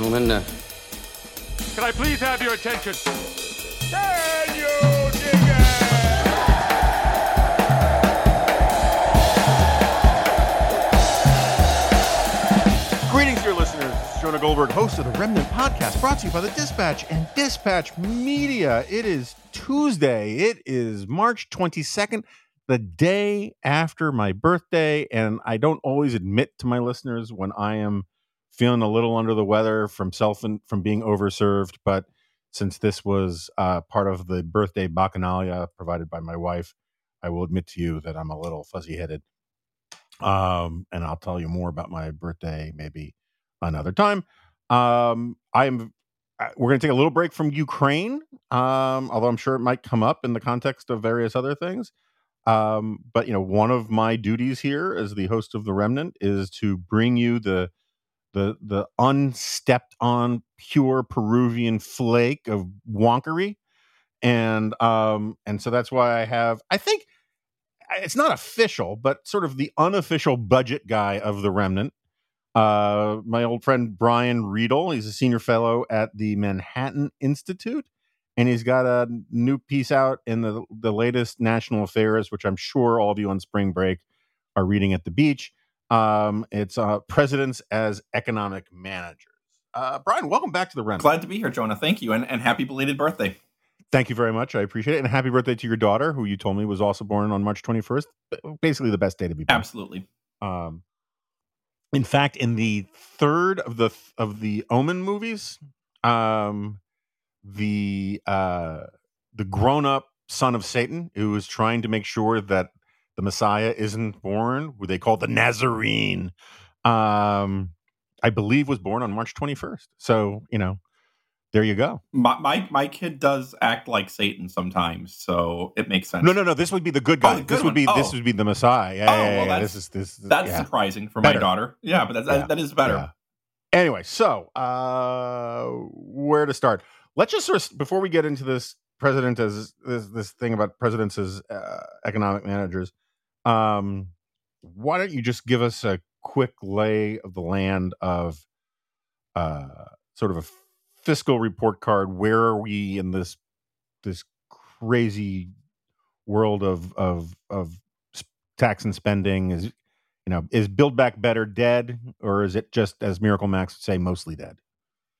gentlemen, uh, Can I please have your attention? Can you dig it? Greetings, dear listeners. This is Jonah Goldberg, host of the Remnant Podcast, brought to you by the Dispatch and Dispatch Media. It is Tuesday. It is March 22nd, the day after my birthday. And I don't always admit to my listeners when I am feeling a little under the weather from self and from being overserved. But since this was uh, part of the birthday bacchanalia provided by my wife, I will admit to you that I'm a little fuzzy headed um and i'll tell you more about my birthday maybe another time um i'm we're going to take a little break from ukraine um although i'm sure it might come up in the context of various other things um but you know one of my duties here as the host of the remnant is to bring you the the the unstepped on pure peruvian flake of wonkery and um and so that's why i have i think it's not official, but sort of the unofficial budget guy of the Remnant. Uh, my old friend Brian Riedl. He's a senior fellow at the Manhattan Institute, and he's got a new piece out in the the latest National Affairs, which I'm sure all of you on spring break are reading at the beach. Um, it's uh, presidents as economic managers. Uh, Brian, welcome back to the Remnant. Glad to be here, Jonah. Thank you, and, and happy belated birthday. Thank you very much. I appreciate it, and happy birthday to your daughter, who you told me was also born on March 21st. Basically, the best day to be born. Absolutely. Um, in fact, in the third of the of the Omen movies, um, the uh, the grown up son of Satan who is trying to make sure that the Messiah isn't born, who they call the Nazarene, um, I believe was born on March 21st. So you know, there you go. My, my my kid does act like Satan sometimes, so it makes sense. No, no, no. This would be the good Oh, guy. the good this would one. be this Oh. would be the Messiah. Yeah, Oh, yeah, well, yeah, that's- This is this. That's yeah. surprising for Better. my daughter. Yeah, but that's, that, that is better. Anyway, so uh where to start? Let's just sort of before we get into this president as this this thing about presidents as uh, economic managers. Um, why don't you just give us a quick lay of the land of uh sort of a fiscal report card? Where are we in this this crazy world of of of tax and spending? Is you know is Build Back Better dead, or is it just as Miracle Max would say, mostly dead?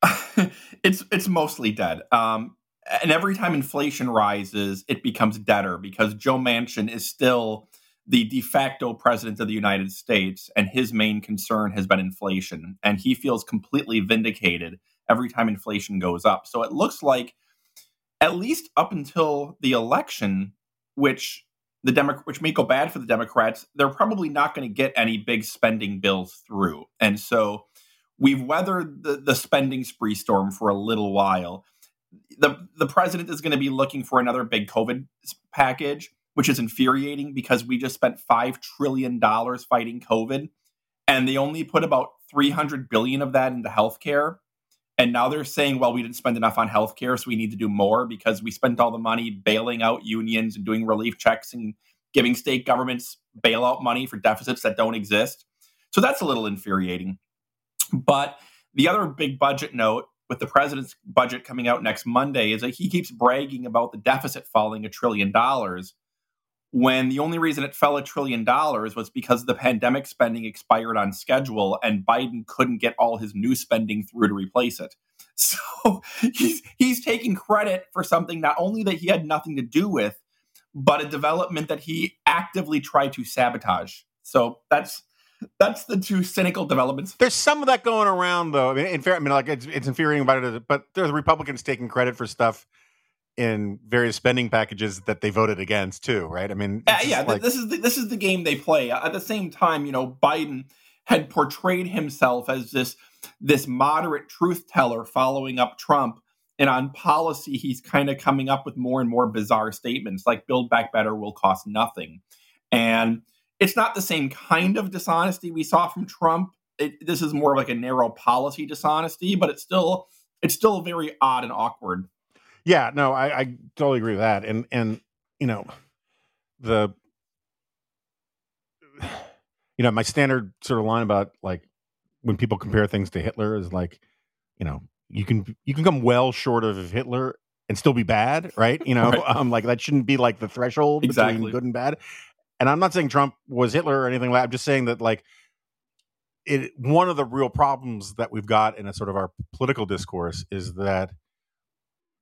it's it's mostly dead. Um, and every time inflation rises, it becomes deader because Joe Manchin is still the de facto president of the United States, and his main concern has been inflation, and he feels completely vindicated every time inflation goes up. So it looks like, at least up until the election, which the Demo- which may go bad for the Democrats, they're probably not going to get any big spending bills through, and so we've weathered the, the spending spree storm for a little while. The the president is going to be looking for another big COVID package, which is infuriating because we just spent five trillion dollars fighting COVID, and they only put about three hundred billion of that into healthcare. And now they're saying, well, we didn't spend enough on healthcare, so we need to do more because we spent all the money bailing out unions and doing relief checks and giving state governments bailout money for deficits that don't exist. So that's a little infuriating. But the other big budget note with the president's budget coming out next Monday is that he keeps bragging about the deficit falling a trillion dollars when the only reason it fell a trillion dollars was because the pandemic spending expired on schedule and Biden couldn't get all his new spending through to replace it. So he's he's taking credit for something not only that he had nothing to do with, but a development that he actively tried to sabotage. So that's that's the two cynical developments. There's some of that going around, though. I mean, in fair, I mean, like it's it's infuriating about it, but there's Republicans taking credit for stuff in various spending packages that they voted against too, right? I mean, uh, yeah, like, this is the, this is the game they play. At the same time, you know, Biden had portrayed himself as this this moderate truth teller following up Trump. And on policy, he's kind of coming up with more and more bizarre statements like Build Back Better will cost nothing. And it's not the same kind of dishonesty we saw from Trump. It, this is more like a narrow policy dishonesty, but it's still it's still very odd and awkward. Yeah, no, I, I totally agree with that. And and you know, the you know, my standard sort of line about like when people compare things to Hitler is like, you know, you can you can come well short of Hitler and still be bad, right? You know, right. um, like that shouldn't be like the threshold exactly. between good and bad. And I'm not saying Trump was Hitler or anything like. I'm just saying that like it. One of the real problems that we've got in a sort of our political discourse is that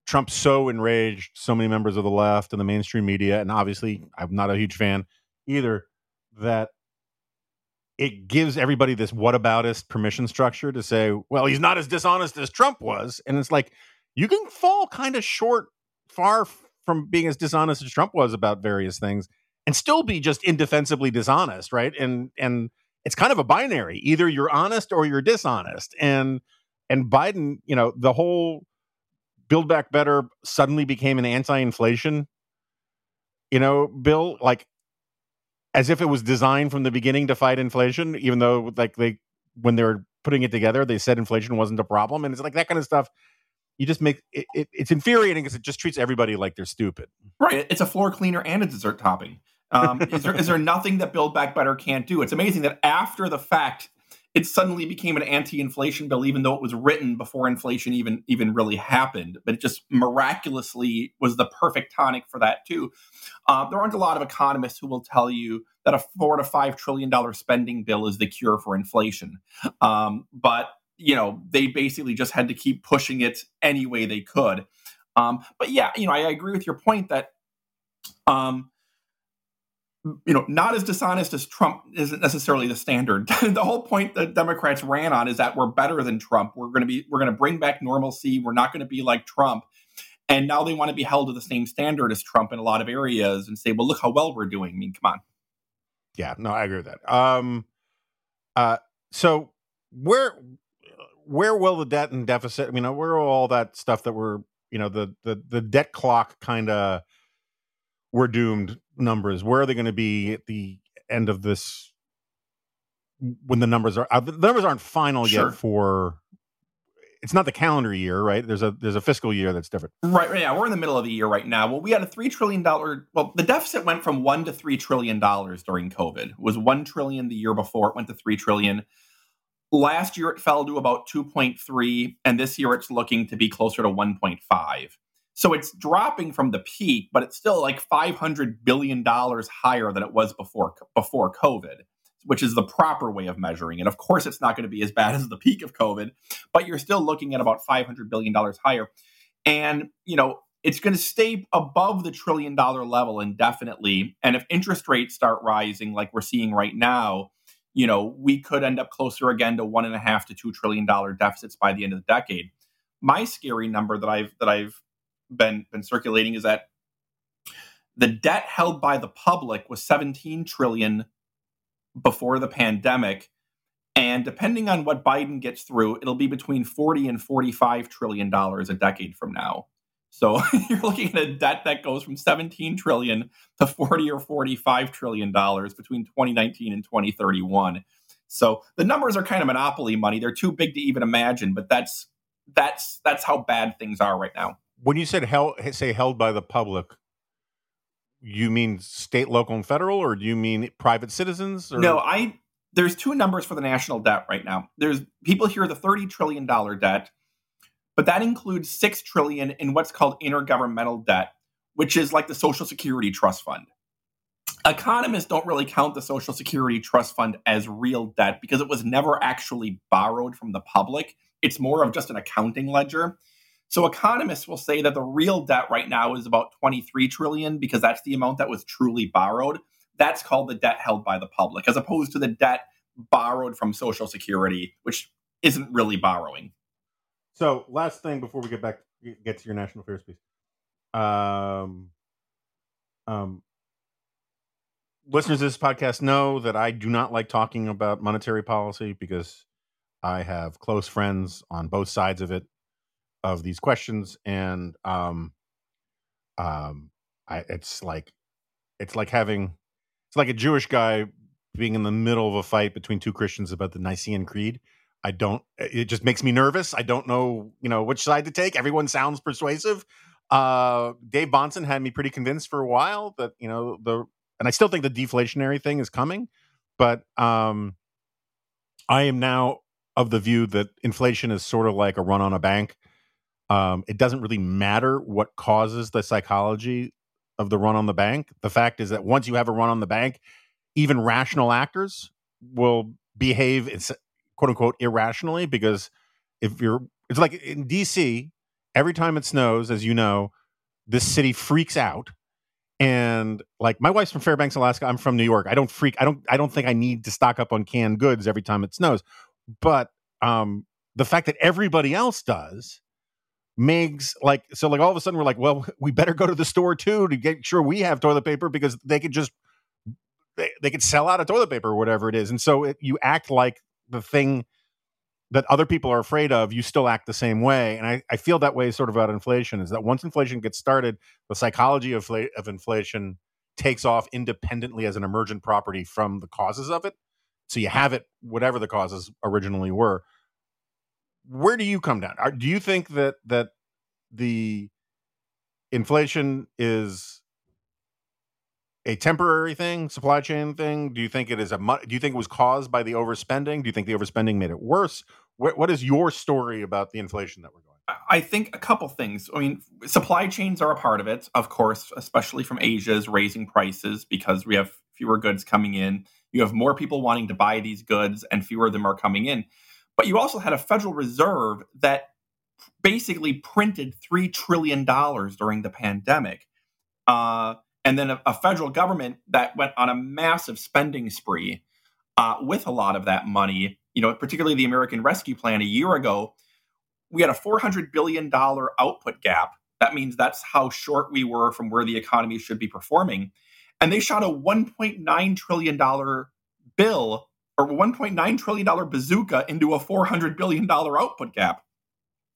Trump so enraged so many members of the left and the mainstream media, and obviously I'm not a huge fan either. That it gives everybody this whataboutist permission structure to say, well, he's not as dishonest as Trump was. And it's like, you can fall kind of short, far from being as dishonest as Trump was about various things and still be just indefensibly dishonest, right? And, and, it's kind of a binary. Either you're honest or you're dishonest. And and Biden, you know, the whole build back better suddenly became an anti-inflation, you know, bill. Like as if it was designed from the beginning to fight inflation, even though like they when they were putting it together, they said inflation wasn't a problem, and it's like that kind of stuff. You just make it, it it's infuriating because it just treats everybody like they're stupid. Right. It's a floor cleaner and a dessert topping. Um, is there is there nothing that Build Back Better can't do? It's amazing that after the fact, it suddenly became an anti-inflation bill, even though it was written before inflation even even really happened. But it just miraculously was the perfect tonic for that too. Uh, there aren't a lot of economists who will tell you that a four to five trillion dollar spending bill is the cure for inflation. Um, but you know they basically just had to keep pushing it any way they could. Um, but yeah, you know I, I agree with your point that. Um, you know, not as dishonest as Trump isn't necessarily the standard. the whole point that Democrats ran on is that we're better than Trump. We're going to be, we're going to bring back normalcy. We're not going to be like Trump. And now they want to be held to the same standard as Trump in a lot of areas and say, well, look how well we're doing. I mean, come on. Yeah, no, I agree with that. Um, uh, so where, where will the debt and deficit? I mean, where all that stuff that we're, you know, the the the debt clock kind of we're doomed numbers. Where are they going to be at the end of this when the numbers are uh, the numbers aren't final sure. yet for it's not the calendar year right? There's a there's a fiscal year that's different. Right right yeah we're in the middle of the year right now. Well we had a three trillion dollar well the deficit went from one to three trillion dollars during covid. It was one trillion the year before it went to three trillion. Last year it fell to about 2.3 and this year it's looking to be closer to 1.5 so it's dropping from the peak, but it's still like $500 billion higher than it was before, before COVID, which is the proper way of measuring it. Of course, it's not going to be as bad as the peak of COVID, but you're still looking at about $500 billion higher. And, you know, it's going to stay above the trillion dollar level indefinitely. And if interest rates start rising like we're seeing right now, you know, we could end up closer again to one and a half to two trillion dollar deficits by the end of the decade. My scary number that I've that I've been been circulating is that the debt held by the public was 17 trillion before the pandemic. And depending on what Biden gets through it'll be between 40 and 45 trillion dollars a decade from now. So you're looking at a debt that goes from 17 trillion to 40 or 45 trillion dollars between 2019 and 2031 so the numbers are kind of monopoly money. They're too big to even imagine but that's that's that's how bad things are right now when you said held, say held by the public, you mean state, local, and federal, or do you mean private citizens? Or? No, I. There's two numbers for the national debt right now. There's people hear the thirty trillion dollar debt, but that includes six trillion in what's called intergovernmental debt, which is like the Social Security Trust Fund. Economists don't really count the Social Security Trust Fund as real debt because it was never actually borrowed from the public. It's more of just an accounting ledger. So economists will say that the real debt right now is about 23 trillion because that's the amount that was truly borrowed. That's called the debt held by the public, as opposed to the debt borrowed from Social Security, which isn't really borrowing. So, last thing before we get back get to your national affairs piece. Um, um, listeners of this podcast know that I do not like talking about monetary policy because I have close friends on both sides of it of these questions, and um, um, I it's like it's like having it's like a Jewish guy being in the middle of a fight between two Christians about the Nicene Creed. I don't. It just makes me nervous. I don't know, you know, which side to take. Everyone sounds persuasive. Uh, Dave Bahnsen had me pretty convinced for a while that you know the, and I still think the deflationary thing is coming, but um, I am now of the view that inflation is sort of like a run on a bank. Um, it doesn't really matter what causes the psychology of the run on the bank. The fact is that once you have a run on the bank, even rational actors will behave quote unquote irrationally because if you're it's like in DC every time it snows as you know this city freaks out. And like my wife's from Fairbanks Alaska. I'm from New York. I don't freak I don't I don't think I need to stock up on canned goods every time it snows. But um the fact that everybody else does makes like so like all of a sudden we're like well we better go to the store too to get sure we have toilet paper because they could just they, they could sell out of toilet paper or whatever it is and so it, you act like the thing that other people are afraid of, you still act the same way. And I, I feel that way sort of about inflation is that once inflation gets started, the psychology of, of inflation takes off independently as an emergent property from the causes of it. So you have it, whatever the causes originally were. Where do you come down? Are, do you think that that the inflation is a temporary thing, supply chain thing? Do you think it is a? Do you think it was caused by the overspending? Do you think the overspending made it worse? what, what is your story about the inflation that we're going? I think a couple things. I mean, supply chains are a part of it, of course, especially from Asia is raising prices because we have fewer goods coming in. You have more people wanting to buy these goods, and fewer of them are coming in. But you also had a Federal Reserve that basically printed three trillion dollars during the pandemic. Uh, and then a, a, federal government that went on a massive spending spree uh, with a lot of that money. You know, particularly the American Rescue Plan a year ago, we had a $400 billion output gap. That means that's how short we were from where the economy should be performing. And they shot a $1.9 trillion bill or $1.9 trillion bazooka into a $400 billion output gap.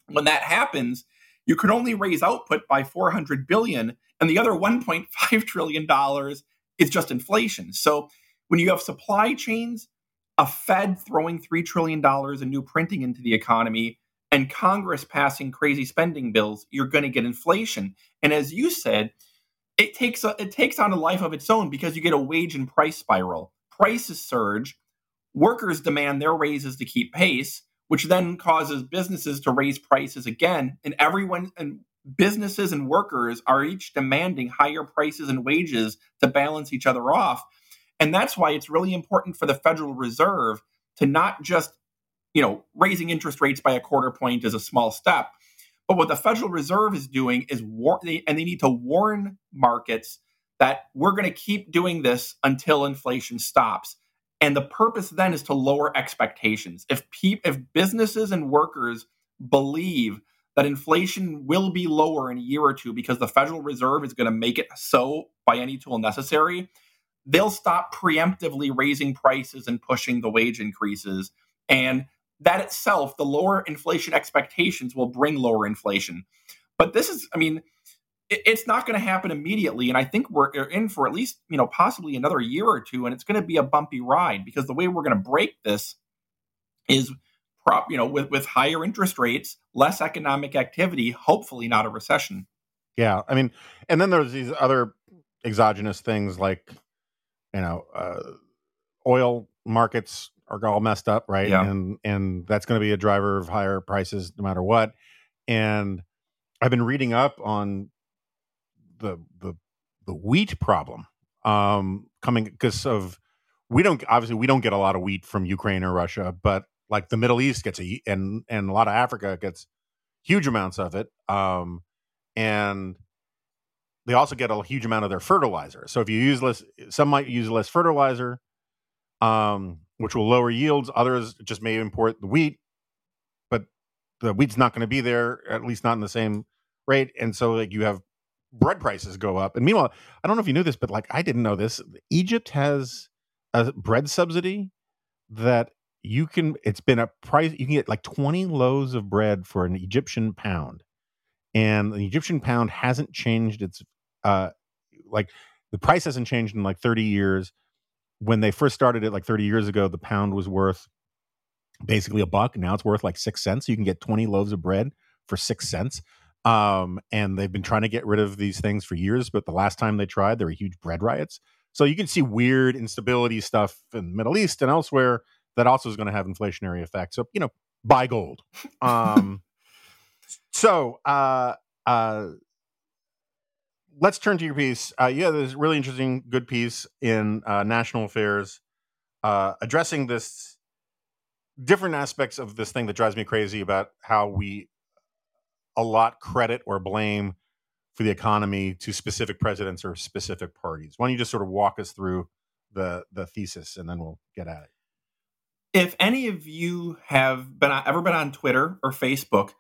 When that happens, you can only raise output by 400 billion and the other 1.5 trillion dollars is just inflation. So when you have supply chains, a Fed throwing 3 trillion dollars in new printing into the economy and Congress passing crazy spending bills, you're going to get inflation. And as you said, it takes a, it takes on a life of its own because you get a wage and price spiral. Prices surge, workers demand their raises to keep pace, which then causes businesses to raise prices again, and everyone and businesses and workers are each demanding higher prices and wages to balance each other off. And that's why it's really important for the Federal Reserve to not just, you know, raising interest rates by a quarter point is a small step. But what the Federal Reserve is doing is war, and they need to warn markets that we're going to keep doing this until inflation stops. And the purpose then is to lower expectations. If pe- if businesses and workers believe that inflation will be lower in a year or two because the Federal Reserve is going to make it so by any tool necessary, they'll stop preemptively raising prices and pushing the wage increases. And that itself, the lower inflation expectations will bring lower inflation. But this is, I mean, it's not going to happen immediately and i think we're in for at least you know possibly another year or two and it's going to be a bumpy ride because the way we're going to break this is prop, you know, with with higher interest rates, less economic activity, hopefully not a recession. Yeah, I mean, and then there's these other exogenous things like, you know, uh, oil markets are all messed up, right? Yeah. And and that's going to be a driver of higher prices no matter what. And I've been reading up on the the the wheat problem um coming because of we don't obviously we don't get a lot of wheat from Ukraine or Russia, but like the Middle East gets a and and a lot of Africa gets huge amounts of it. Um, and they also get a huge amount of their fertilizer. So if you use less, some might use less fertilizer. Um, which will lower yields. Others just may import the wheat, but the wheat's not going to be there, at least not in the same rate. And so, like, you have bread prices go up. And meanwhile, I don't know if you knew this, but like, I didn't know this. Egypt has a bread subsidy that you can, it's been a price, you can get like 20 loaves of bread for an Egyptian pound. And the Egyptian pound hasn't changed its, uh, like, the price hasn't changed in like 30 years when they first started it like 30 years ago, the pound was worth basically a buck. Now it's worth like six cents. You can get 20 loaves of bread for six cents. Um, and they've been trying to get rid of these things for years, but the last time they tried, there were huge bread riots. So you can see weird instability stuff in the Middle East and elsewhere that also is going to have inflationary effects. So, you know, buy gold. Um, so, uh, uh, let's turn to your piece. Uh, yeah, there's a really interesting, good piece in uh, National Affairs uh, addressing this different aspects of this thing that drives me crazy about how we allot credit or blame for the economy to specific presidents or specific parties. Why don't you just sort of walk us through the the thesis, and then we'll get at it. If any of you have been ever been on Twitter or Facebook,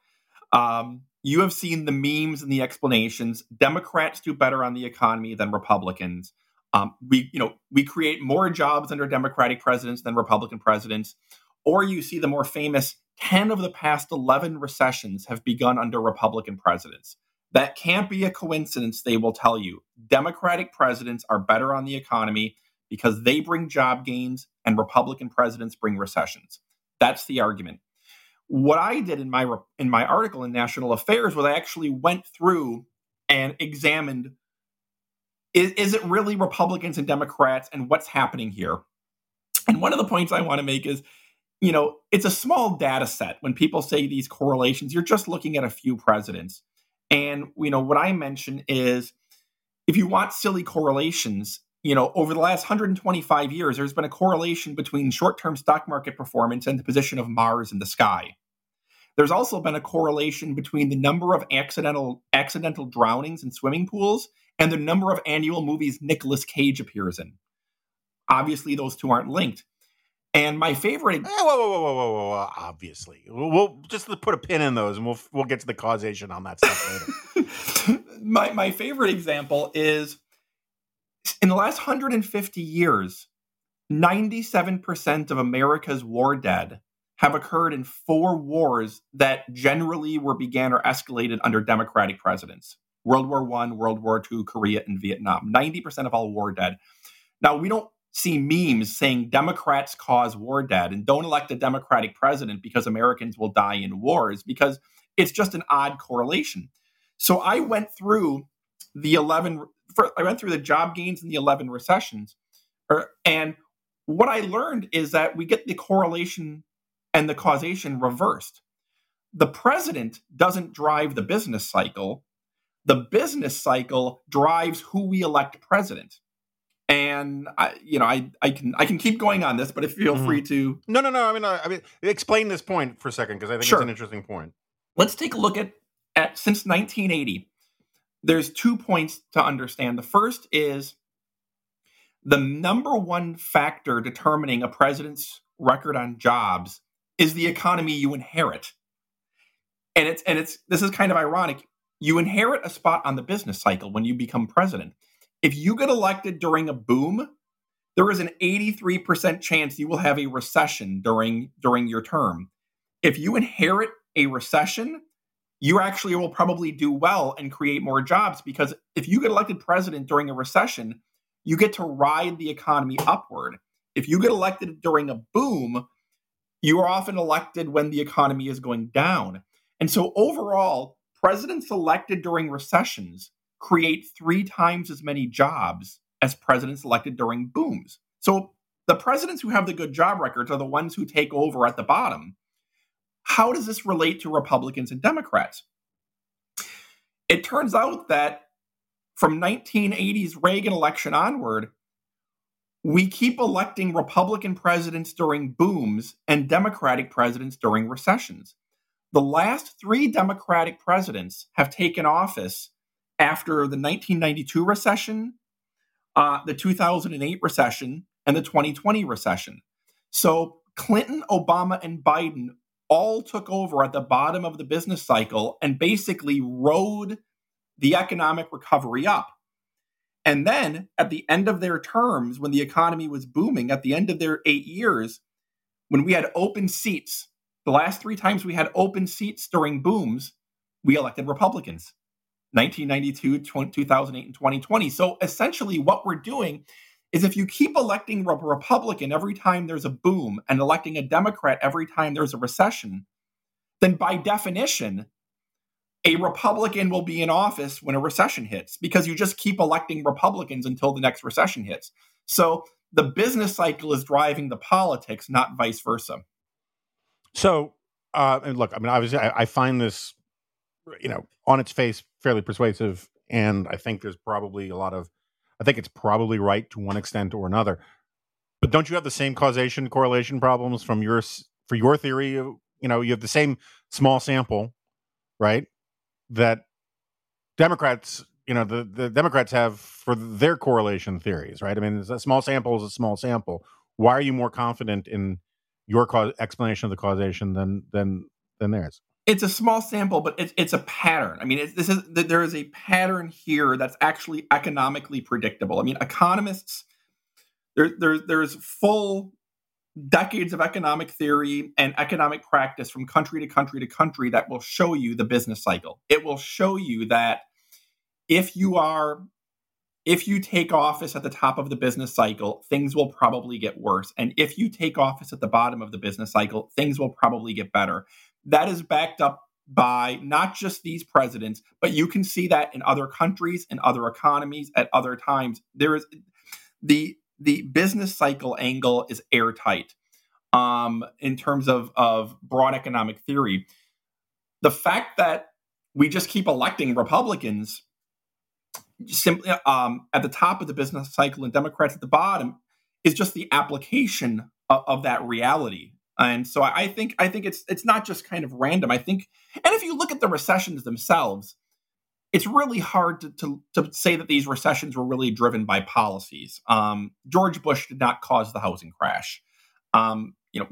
um, you have seen the memes and the explanations. Democrats do better on the economy than Republicans. Um, we, you know, we create more jobs under Democratic presidents than Republican presidents. Or you see the more famous 10 of the past 11 recessions have begun under Republican presidents. That can't be a coincidence, they will tell you. Democratic presidents are better on the economy because they bring job gains and Republican presidents bring recessions. That's the argument what I did in my in my article in National Affairs was I actually went through and examined is, is it really Republicans and Democrats and what's happening here? And one of the points I want to make is, you know, it's a small data set when people say these correlations. You're just looking at a few presidents. And, you know, what I mention is if you want silly correlations, you know, over the last 125 years, there's been a correlation between short term stock market performance and the position of Mars in the sky. There's also been a correlation between the number of accidental accidental drownings in swimming pools and the number of annual movies Nicolas Cage appears in. Obviously, those two aren't linked. And my favorite. Eh, whoa, whoa, whoa, whoa, whoa, whoa! Obviously, we'll, we'll just put a pin in those, and we'll we'll get to the causation on that stuff later. my my favorite example is in the last 150 years, 97% of America's war dead have occurred in four wars that generally were began or escalated under democratic presidents world war one world war two korea and vietnam 90% of all war dead now we don't see memes saying democrats cause war dead and don't elect a democratic president because americans will die in wars because it's just an odd correlation so i went through the 11 i went through the job gains and the 11 recessions er, and what i learned is that we get the correlation and the causation reversed. The president doesn't drive the business cycle. The business cycle drives who we elect president. And I, you know, I, I can I can keep going on this, but if feel mm-hmm. free to. No, no, no. I mean, I, I mean, explain this point for a second because I think sure. it's an interesting point. Let's take a look at at since 1980. There's two points to understand. The first is the number one factor determining a president's record on jobs is the economy you inherit. And it's and it's this is kind of ironic. You inherit a spot on the business cycle when you become president. If you get elected during a boom, there is an 83% chance you will have a recession during during your term. If you inherit a recession, you actually will probably do well and create more jobs because if you get elected president during a recession, you get to ride the economy upward. If you get elected during a boom, you are often elected when the economy is going down. And so overall, presidents elected during recessions create three times as many jobs as presidents elected during booms. So the presidents who have the good job records are the ones who take over at the bottom. How does this relate to Republicans and Democrats? It turns out that from 1980s Reagan election onward, we keep electing Republican presidents during booms and Democratic presidents during recessions. The last three Democratic presidents have taken office after the 1992 recession, uh, the 2008 recession, and the 2020 recession. So Clinton, Obama, and Biden all took over at the bottom of the business cycle and basically rode the economic recovery up. And then at the end of their terms, when the economy was booming, at the end of their eight years, when we had open seats, the last three times we had open seats during booms, we elected Republicans 1992, 2008, and 2020. So essentially, what we're doing is if you keep electing a Republican every time there's a boom and electing a Democrat every time there's a recession, then by definition, a Republican will be in office when a recession hits because you just keep electing Republicans until the next recession hits. So the business cycle is driving the politics, not vice versa. So, uh, and look, I mean, obviously, I, I find this, you know, on its face fairly persuasive, and I think there's probably a lot of I think it's probably right to one extent or another. But don't you have the same causation correlation problems from your for your theory? You know, you have the same small sample, right? That Democrats, you know, the, the Democrats have for their correlation theories, right? I mean, a small sample is a small sample. Why are you more confident in your cause, explanation of the causation than than than theirs? It's a small sample, but it's it's a pattern. I mean, this is there is a pattern here that's actually economically predictable. I mean, economists there, there there's full decades of economic theory and economic practice from country to country to country that will show you the business cycle. It will show you that if you are if you take office at the top of the business cycle, things will probably get worse. And if you take office at the bottom of the business cycle, things will probably get better that is backed up by not just these presidents, but you can see that in other countries and other economies at other times. There is the the business cycle angle is airtight um, in terms of of broad economic theory. The fact that we just keep electing Republicans simply um, at the top of the business cycle and Democrats at the bottom is just the application of, of that reality. And so I think I think it's it's not just kind of random. I think, and if you look at the recessions themselves, it's really hard to, to, to say that these recessions were really driven by policies. Um, George Bush did not cause the housing crash. Um, you know,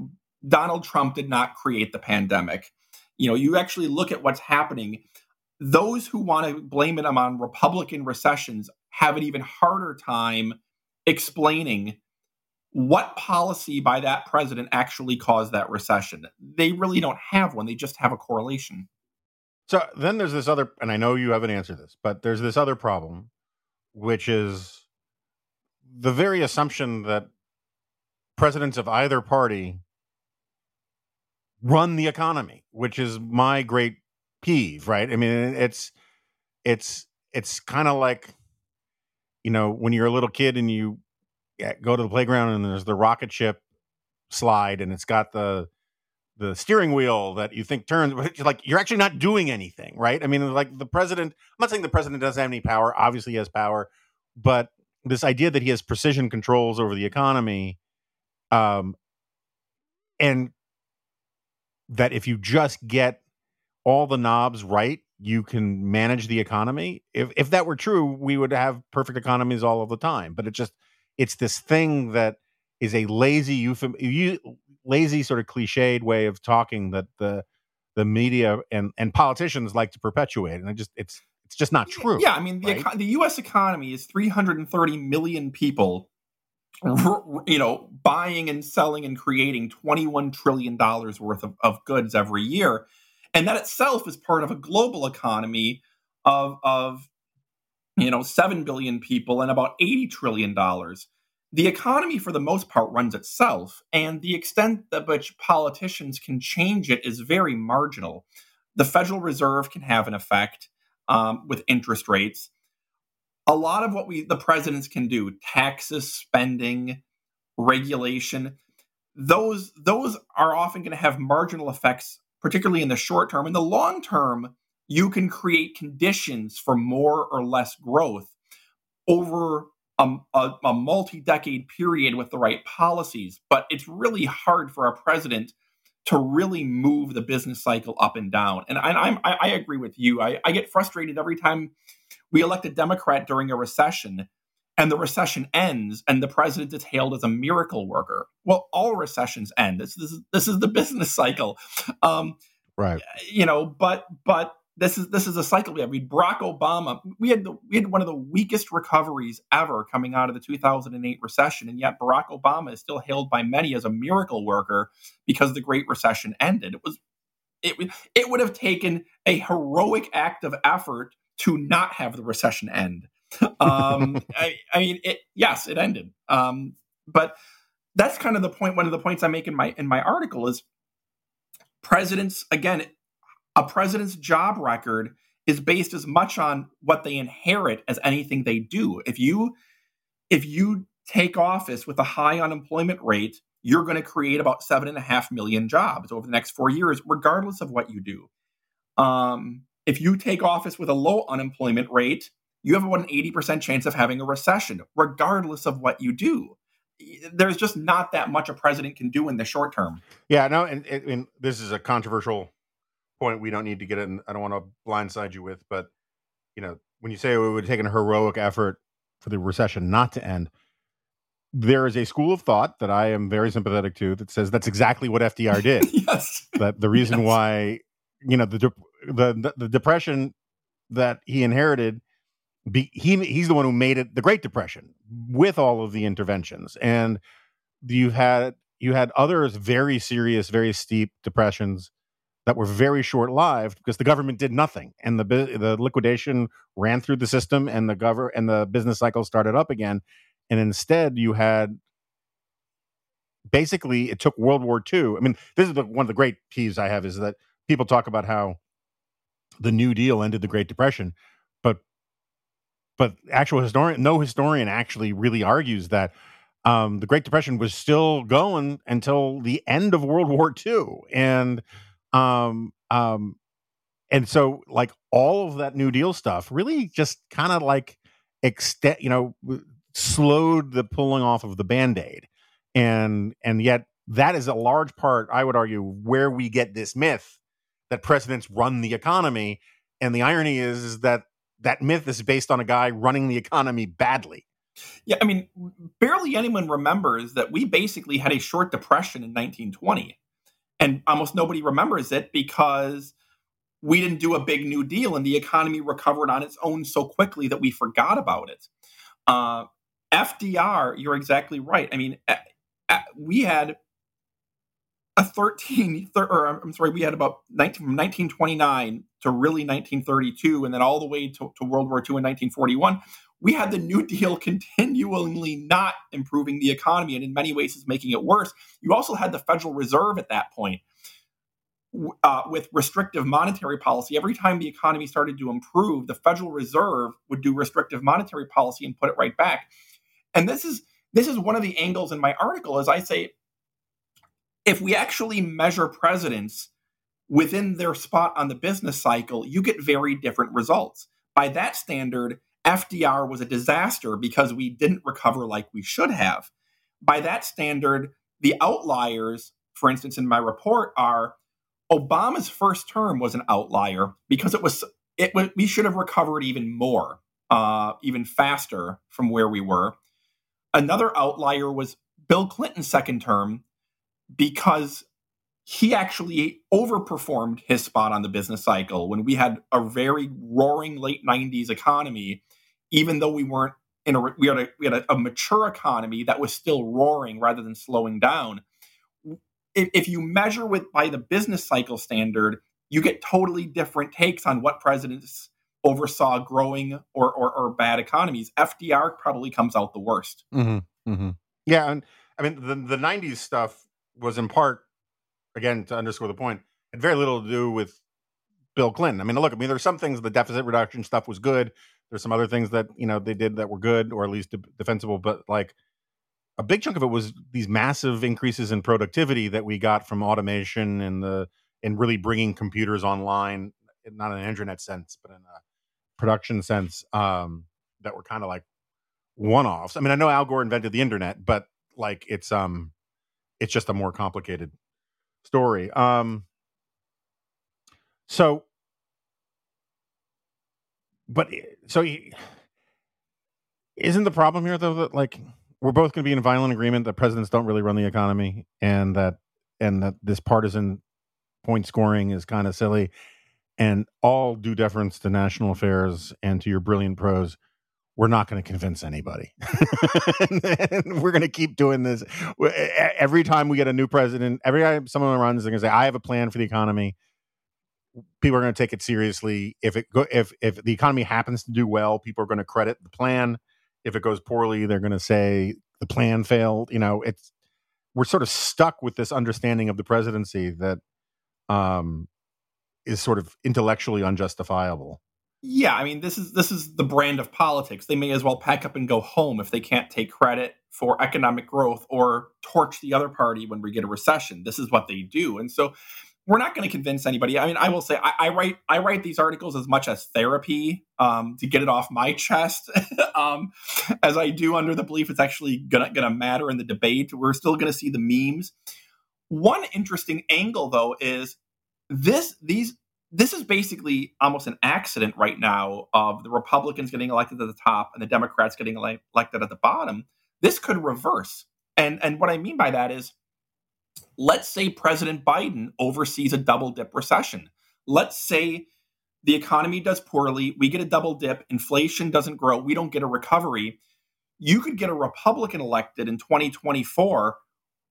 Donald Trump did not create the pandemic. You know, you actually look at what's happening. Those who want to blame it on Republican recessions have an even harder time explaining what policy by that president actually caused that recession? They really don't have one. They just have a correlation. So then there's this other, and I know you haven't answered this, but there's this other problem, which is the very assumption that presidents of either party run the economy, which is my great peeve, right? I mean, it's it's it's kind of like you know when you're a little kid and you go to the playground and there's the rocket ship slide and it's got the the steering wheel that you think turns like you're actually not doing anything right? I mean like the president i'm not saying the president doesn't have any power obviously he has power but this idea that he has precision controls over the economy um and that if you just get all the knobs right you can manage the economy. If if that were true we would have perfect economies all of the time but it just it's this thing that is a lazy euphem, lazy sort of cliched way of talking that the the media and and politicians like to perpetuate, and it just it's it's just not true. Yeah, I mean the right? the U.S. economy is 330 million people, you know, buying and selling and creating 21 trillion dollars worth of, of goods every year, and that itself is part of a global economy of of you know, 7 billion people and about 80 trillion dollars. The economy, for the most part, runs itself, and the extent to which politicians can change it is very marginal. The Federal Reserve can have an effect um, with interest rates. A lot of what we the presidents can do, taxes, spending, regulation, those those are often going to have marginal effects, particularly in the short term. In the long term, you can create conditions for more or less growth over a, a, a multi decade period with the right policies. But it's really hard for a president to really move the business cycle up and down. And I, I, I agree with you. I, I get frustrated every time we elect a Democrat during a recession and the recession ends and the president is hailed as a miracle worker. Well, all recessions end. This, this is this is the business cycle. Um, right. You know, but but this is this is a cycle we have. We Barack Obama, we had the, we had one of the weakest recoveries ever coming out of the 2008 recession, and yet Barack Obama is still hailed by many as a miracle worker because the Great Recession ended. It was it it would have taken a heroic act of effort to not have the recession end. Um, I, I, mean, it, yes, it ended, um, but that's kind of the point. One of the points I make in my in my article is presidents again a president's job record is based as much on what they inherit as anything they do. If you if you take office with a high unemployment rate, you're going to create about seven and a half million jobs over the next four years, regardless of what you do. Um, if you take office with a low unemployment rate, you have about an 80% chance of having a recession, regardless of what you do. There's just not that much a president can do in the short term. Yeah, no, and, and this is a controversial point we don't need to get in. I don't want to blindside you with, but you know, when you say it would take an heroic effort for the recession not to end, there is a school of thought that I am very sympathetic to that says that's exactly what FDR did. yes. That the reason yes. why, you know, the, the the depression that he inherited, be, he he's the one who made it the Great Depression with all of the interventions, and you had you had others very serious, very steep depressions that were very short lived because the government did nothing and the the liquidation ran through the system and the govern and the business cycle started up again and instead you had basically it took World War II. I mean, this is the, one of the great peeves I have is that people talk about how the New Deal ended the Great Depression, but but actual historian, no historian actually really argues that um, the Great Depression was still going until the end of World War II, and um, um, and so like all of that New Deal stuff really just kind of like extend, you know, slowed the pulling off of the band-aid. And and yet that is a large part, I would argue, where we get this myth that presidents run the economy. And the irony is, is that that myth is based on a guy running the economy badly. Yeah, I mean, barely anyone remembers that we basically had a short depression in 1920 and almost nobody remembers it because we didn't do a big new deal and the economy recovered on its own so quickly that we forgot about it. Uh, FDR, you're exactly right. I mean, we had a 13, or I'm sorry, we had about 19, from 1929 to really 1932, and then all the way to, to World War II in 1941 we had the New Deal continually not improving the economy and in many ways is making it worse. You also had the Federal Reserve at that point uh, with restrictive monetary policy. Every time the economy started to improve, the Federal Reserve would do restrictive monetary policy and put it right back. And this is this is one of the angles in my article as I say if we actually measure presidents within their spot on the business cycle, you get very different results. By that standard, FDR was a disaster because we didn't recover like we should have. By that standard, the outliers, for instance, in my report, are Obama's first term was an outlier because it was it we should have recovered even more, uh, even faster from where we were. Another outlier was Bill Clinton's second term because he actually overperformed his spot on the business cycle when we had a very roaring late 90s economy even though we weren't in a we had a we had a, a mature economy that was still roaring rather than slowing down. If, if you measure with by the business cycle standard, you get totally different takes on what presidents oversaw growing or, or, or bad economies. FDR probably comes out the worst. Mm-hmm, mm-hmm. Yeah, and I mean the the '90s stuff was in part, again, to underscore the point, had very little to do with Bill Clinton. I mean, look, I mean, there's some things the deficit reduction stuff was good. There's some other things that you know they did that were good or at least de- defensible, but like a big chunk of it was these massive increases in productivity that we got from automation and the and really bringing computers online, not in an internet sense, but in a production sense, um, that were kind of like one-offs. I mean, I know Al Gore invented the internet, but like it's um, it's just a more complicated story. Um, so but so Isn't the problem here though that like we're both going to be in violent agreement that presidents don't really run the economy and that and that this partisan point scoring is kind of silly and all due deference to national affairs and to your brilliant prose we're not going to convince anybody. And we're going to keep doing this. Every time we get a new president every time someone runs they're going to say i have a plan for the economy people are going to take it seriously. If it go if if the economy happens to do well people are going to credit the plan. If it goes poorly they're going to say the plan failed you know it's we're sort of stuck with this understanding of the presidency that um is sort of intellectually unjustifiable. Yeah i mean this is this is the brand of politics. They may as well pack up and go home if they can't take credit for economic growth or torch the other party when we get a recession. This is what they do. And so we're not going to convince anybody. I mean, I will say I, I, write I write these articles as much as therapy um, to get it off my chest, um, as I do under the belief it's actually gonna gonna matter in the debate. We're still going to see the memes. One interesting angle, though, is this these this is basically almost an accident right now of the Republicans getting elected at the top and the Democrats getting elected at the bottom. This could reverse, and and what I mean by that is let's say President Biden oversees a double dip recession. Let's say the economy does poorly, we get a double dip, inflation doesn't grow, we don't get a recovery. You could get a Republican elected in 2024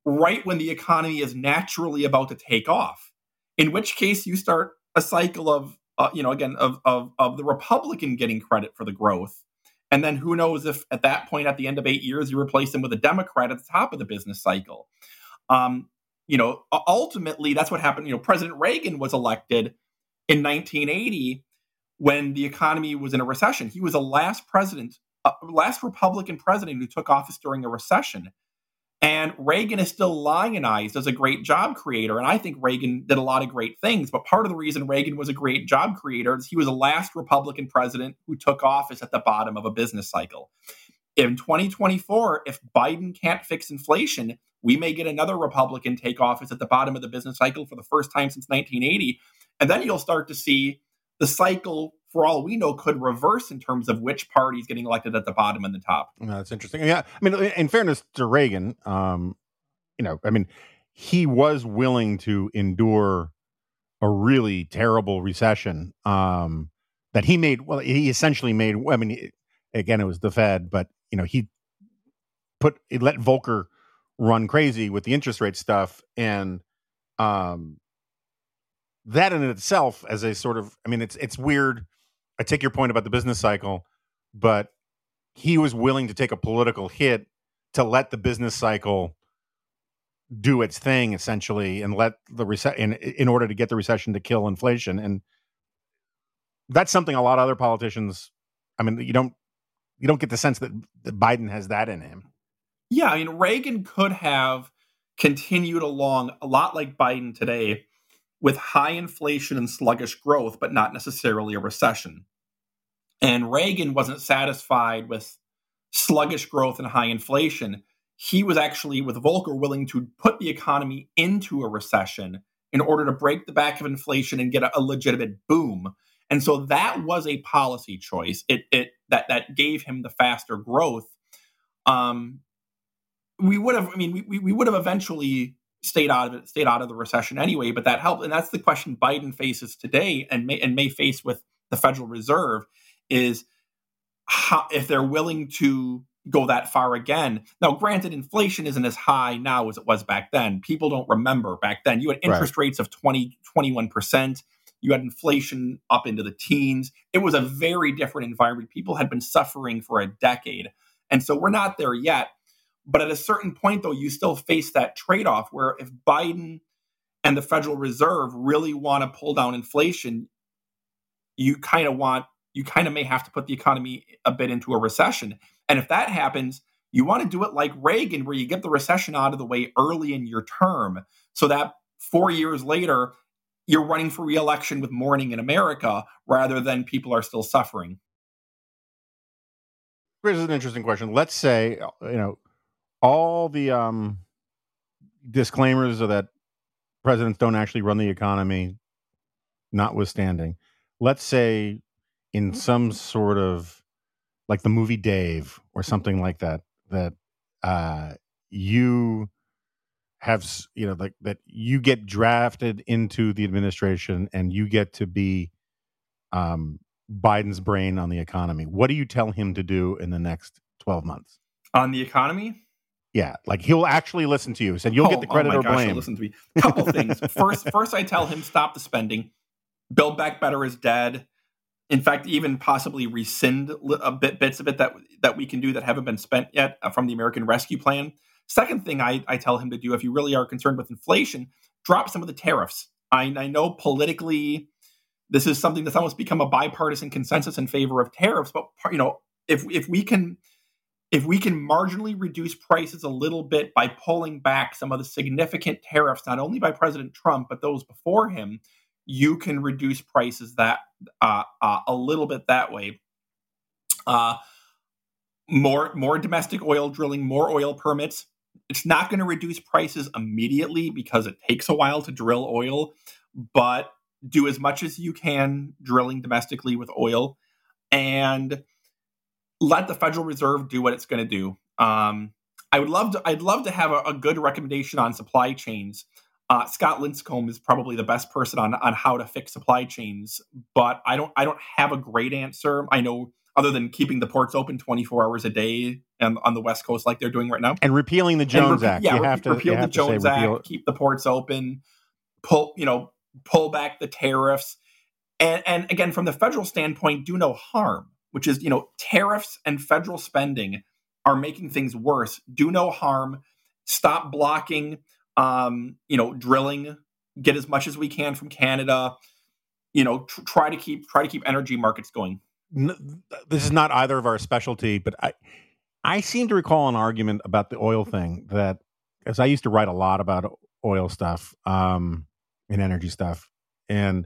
right when the economy is naturally about to take off. In which case you start a cycle of uh, you know again of, of of the Republican getting credit for the growth. And then who knows if at that point at the end of 8 years you replace them with a Democrat at the top of the business cycle. Um, you know, ultimately that's what happened. You know, President Reagan was elected in 1980 when the economy was in a recession. He was the last president, uh, last Republican president who took office during a recession. And Reagan is still lionized as a great job creator. And I think Reagan did a lot of great things. But part of the reason Reagan was a great job creator is he was the last Republican president who took office at the bottom of a business cycle. In 2024, if Biden can't fix inflation, we may get another Republican take office at the bottom of the business cycle for the first time since 1980. And then you'll start to see the cycle, for all we know, could reverse in terms of which party is getting elected at the bottom and the top. that's interesting. Yeah. I mean, in fairness to Reagan, um, you know, I mean, he was willing to endure a really terrible recession um, that he made. Well, he essentially made. I mean, again, it was the Fed, but you know, he put he let Volcker run crazy with the interest rate stuff and um that in itself as a sort of i mean it's it's weird. I take your point about the business cycle but he was willing to take a political hit to let the business cycle do its thing essentially and let the recession in, in order to get the recession to kill inflation. And that's something a lot of other politicians i mean you don't you don't get the sense that, that biden has that in him yeah, I mean, Reagan could have continued along a lot like Biden today with high inflation and sluggish growth, but not necessarily a recession. And Reagan wasn't satisfied with sluggish growth and high inflation. He was actually, with Volcker, willing to put the economy into a recession in order to break the back of inflation and get a, a legitimate boom. And so that was a policy choice. It, it that that gave him the faster growth. Um, we would have. I mean, we we would have eventually stayed out of it, stayed out of the recession anyway. But that helped, and that's the question Biden faces today, and may and may face with the Federal Reserve is how if they're willing to go that far again. Now, granted, inflation isn't as high now as it was back then. People don't remember back then. You had interest right. rates of 20, 21%. You had inflation up into the teens. It was a very different environment. People had been suffering for a decade. And so we're not there yet. But at a certain point, though, you still face that trade off where if Biden and the Federal Reserve really want to pull down inflation, you kind of want, you kind of may have to put the economy a bit into a recession. And if that happens, you want to do it like Reagan, where you get the recession out of the way early in your term so that four years later, you're running for reelection with morning in America rather than people are still suffering. Here's an interesting question. Let's say, you know, all the um, disclaimers are that presidents don't actually run the economy, notwithstanding, let's say in some sort of like the movie Dave or something like that that uh, you have you know like that you get drafted into the administration and you get to be um, Biden's brain on the economy. What do you tell him to do in the next twelve months? On the economy, Yeah, like he'll actually listen to you. Said you'll get the credit oh my or gosh, blame. Listen to me. Couple things. First, first I tell him stop the spending. Build back better is dead. In fact, even possibly rescind a bit bits of it that that we can do that haven't been spent yet uh, from the American Rescue Plan. Second thing I, I tell him to do, if you really are concerned with inflation, drop some of the tariffs. I, I know politically this is something that's almost become a bipartisan consensus in favor of tariffs, but you know if if we can if we can marginally reduce prices a little bit by pulling back some of the significant tariffs, not only by President Trump but those before him, you can reduce prices that uh, uh, a little bit that way. Uh, more more domestic oil drilling, more oil permits. It's not going to reduce prices immediately because it takes a while to drill oil, but do as much as you can drilling domestically with oil, and let the Federal Reserve do what it's going to do. Um, I would love to. I'd love to have a, a good recommendation on supply chains. Uh, Scott Lincicome is probably the best person on on how to fix supply chains, but I don't. I don't have a great answer. I know other than keeping the ports open 24 hours a day and on the West Coast like they're doing right now. and repealing the Jones repe- Act. Yeah, you re- have to repeal the have to say Jones repeal Act, keep the ports open, pull you know pull back the tariffs, and and again from the federal standpoint, do no harm, which is you know tariffs and federal spending are making things worse. Do no harm. Stop blocking. Um, you know, drilling. Get as much as we can from Canada. You know, tr- try to keep try to keep energy markets going. n- this is not either of our specialty, but I I seem to recall an argument about the oil thing that as I used to write a lot about oil stuff um, and energy stuff, and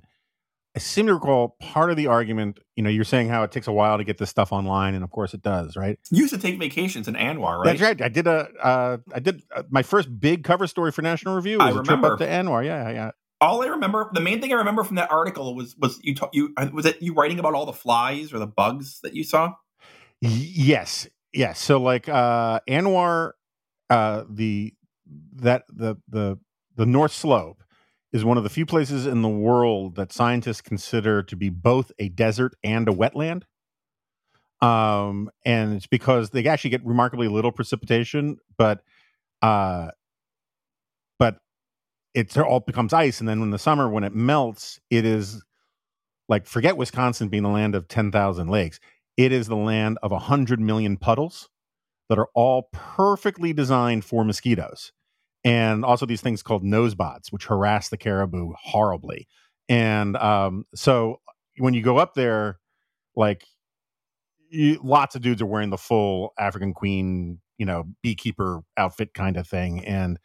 I seem to recall part of the argument. You know, you're saying how it takes a while to get this stuff online, and of course it does, right? You used to take vacations in ANWR, right? That's right. I did a uh, I did uh, my first big cover story for National Review I was a trip up to ANWR. Yeah, yeah. all I remember, the main thing I remember from that article was was you ta- you uh, was it you writing about all the flies or the bugs that you saw? Yes yes so like uh ANWR uh the that the the the north slope is one of the few places in the world that scientists consider to be both a desert and a wetland. Um and it's because they actually get remarkably little precipitation but uh but it all becomes ice and then in the summer when it melts it is like forget wisconsin being the land of 10,000 lakes it is the land of 100 million puddles that are all perfectly designed for mosquitoes. And also these things called nosebots, which harass the caribou horribly. And um, so when you go up there, like you, lots of dudes are wearing the full African queen, you know, beekeeper outfit kind of thing. And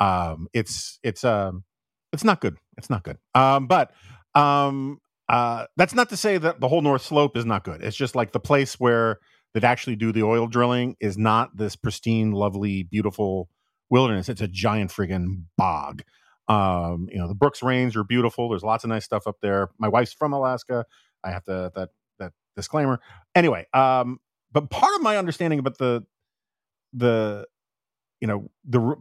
um, it's, it's, um, it's not good. It's not good. Um, but um, uh, that's not to say that the whole North Slope is not good. It's just like the place where that actually do the oil drilling is not this pristine, lovely, beautiful wilderness. It's a giant friggin' bog. Um, you know, the Brooks Range are beautiful. There's lots of nice stuff up there. My wife's from Alaska. I have to that that disclaimer. Anyway, um, but part of my understanding about the the you know the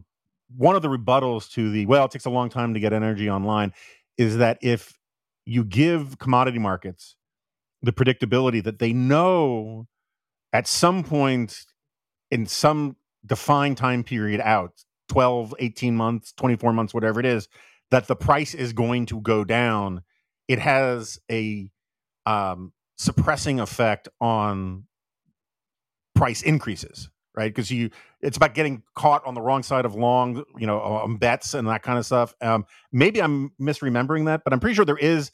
one of the rebuttals to the well, it takes a long time to get energy online is that if you give commodity markets the predictability that they know at some point in some defined time period out 12 18 months 24 months whatever it is that the price is going to go down. It has a um, suppressing effect on price increases right? Because you it's about getting caught on the wrong side of long you know on bets and that kind of stuff um, maybe i'm misremembering that but i'm pretty sure there is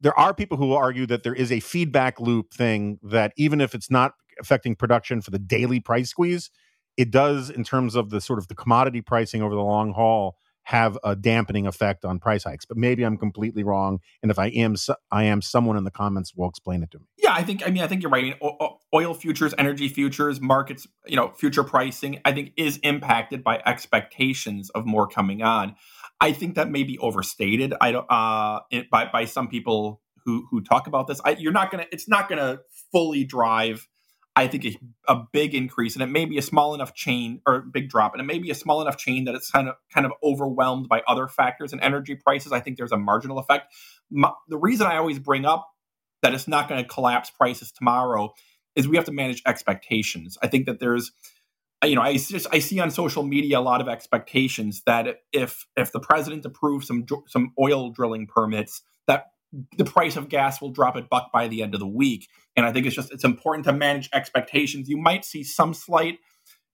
there are people who will argue that there is a feedback loop thing that even if it's not affecting production for the daily price squeeze it does in terms of the sort of the commodity pricing over the long haul have a dampening effect on price hikes but maybe i'm completely wrong and if i am i am someone in the comments will explain it to me Yeah, I think I mean I think you're right. I mean, oil futures, energy futures, markets, you know, future pricing, I think is impacted by expectations of more coming on. I think that may be overstated. I don't uh it, by by some people who who talk about this. I, you're not gonna. It's not gonna fully drive. I think a, a big increase, and it may be a small enough chain or big drop, and it may be a small enough chain that it's kind of kind of overwhelmed by other factors and energy prices. I think there's a marginal effect. My, the reason I always bring up that it's not going to collapse prices tomorrow is we have to manage expectations. I think that there's you know, I just I see on social media a lot of expectations that if if the president approves some some oil drilling permits, that the price of gas will drop a buck by the end of the week. And I think it's just it's important to manage expectations. You might see some slight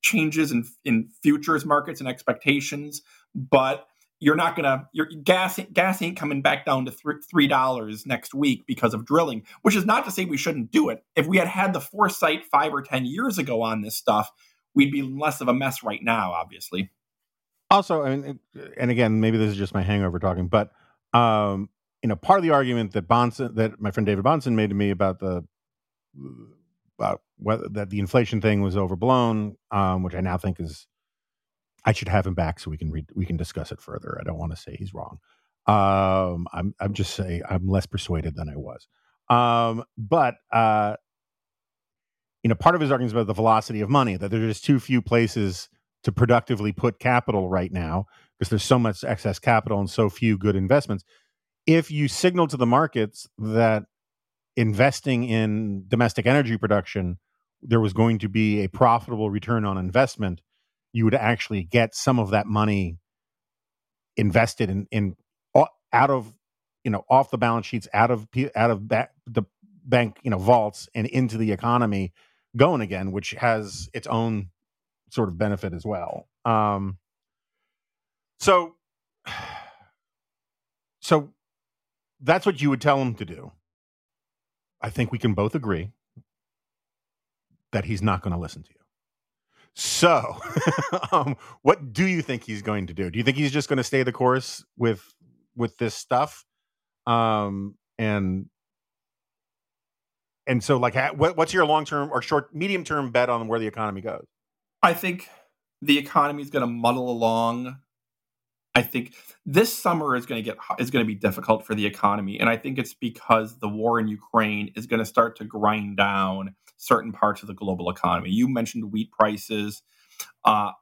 changes in in futures markets and expectations, but you're not gonna your gas gas ain't coming back down to three dollars next week because of drilling. Which is not to say we shouldn't do it. If we had had the foresight five or ten years ago on this stuff, we'd be less of a mess right now. Obviously. Also, and and again, maybe this is just my hangover talking, but um, you know, part of the argument that Bahnsen, that my friend David Bahnsen made to me about the about whether that the inflation thing was overblown, um, which I now think is, I should have him back so we can read, we can discuss it further. I don't want to say he's wrong. Um, I'm I'm just saying I'm less persuaded than I was. Um, but uh, you know, part of his argument is about the velocity of money that there's just too few places to productively put capital right now because there's so much excess capital and so few good investments if you signal to the markets that investing in domestic energy production there was going to be a profitable return on investment you would actually get some of that money invested in in out of you know off the balance sheets out of out of ba- the bank you know vaults and into the economy going again which has its own sort of benefit as well um so so that's what you would tell him to do. I think we can both agree that he's not going to listen to you. So, um, what do you think he's going to do? Do you think he's just going to stay the course with with this stuff? Um, and and so, like, what, what's your long term or short, medium term bet on where the economy goes? I think the economy is going to muddle along I think this summer is going to get is going to be difficult for the economy, and I think it's because the war in Ukraine is going to start to grind down certain parts of the global economy. You mentioned wheat prices, uh,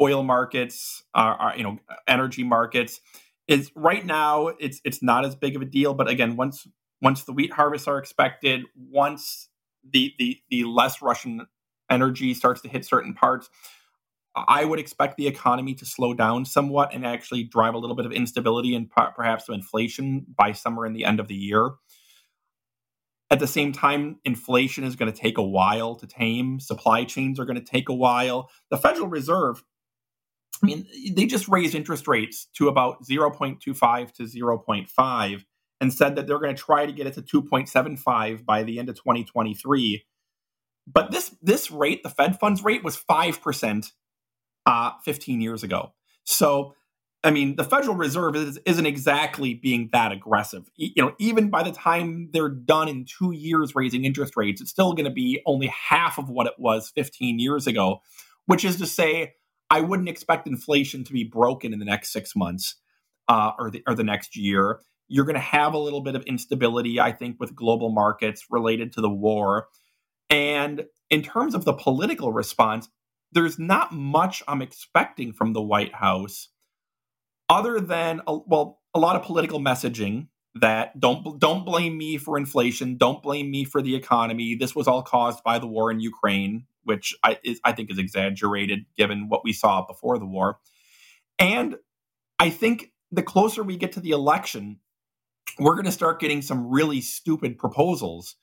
oil markets, uh, uh, you know, energy markets. Is right now it's it's not as big of a deal, but again, once once the wheat harvests are expected, once the the the less Russian energy starts to hit certain parts, I would expect the economy to slow down somewhat and actually drive a little bit of instability and perhaps some inflation by summer in the end of the year. At the same time, inflation is going to take a while to tame. Supply chains are going to take a while. The Federal Reserve, I mean, they just raised interest rates to about 0.25 to 0.5 and said that they're going to try to get it to 2.75 by the end of 2023. But this this rate, the Fed funds rate, was 5% uh, 15 years ago. So, I mean, the Federal Reserve is, isn't exactly being that aggressive. You know, even by the time they're done in two years raising interest rates, it's still going to be only half of what it was 15 years ago, which is to say, I wouldn't expect inflation to be broken in the next six months uh, or, the, or the next year. You're going to have a little bit of instability, I think, with global markets related to the war. And in terms of the political response, there's not much I'm expecting from the White House other than well a lot of political messaging that don't don't blame me for inflation, don't blame me for the economy. This was all caused by the war in Ukraine, which I is, I think is exaggerated given what we saw before the war. And I think the closer we get to the election, we're going to start getting some really stupid proposals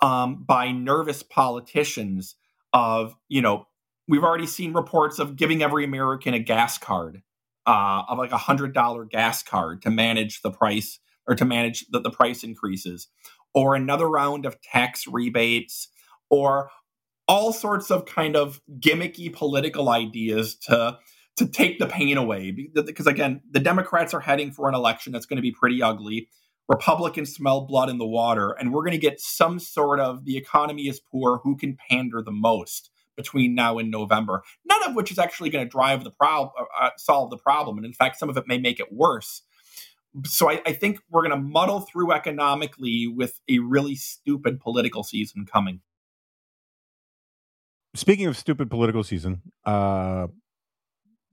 um, by nervous politicians of you know we've already seen reports of giving every American a gas card, uh, of like a hundred dollar gas card to manage the price or to manage the, the price increases, or another round of tax rebates, or all sorts of kind of gimmicky political ideas to to take the pain away. Because again, the Democrats are heading for an election that's going to be pretty ugly. Republicans smell blood in the water, and we're going to get some sort of the economy is poor, who can pander the most between now and November. None of which is actually going to drive the problem, uh, uh, solve the problem, and in fact, some of it may make it worse. So I, I think we're going to muddle through economically with a really stupid political season coming. speaking of stupid political season, uh,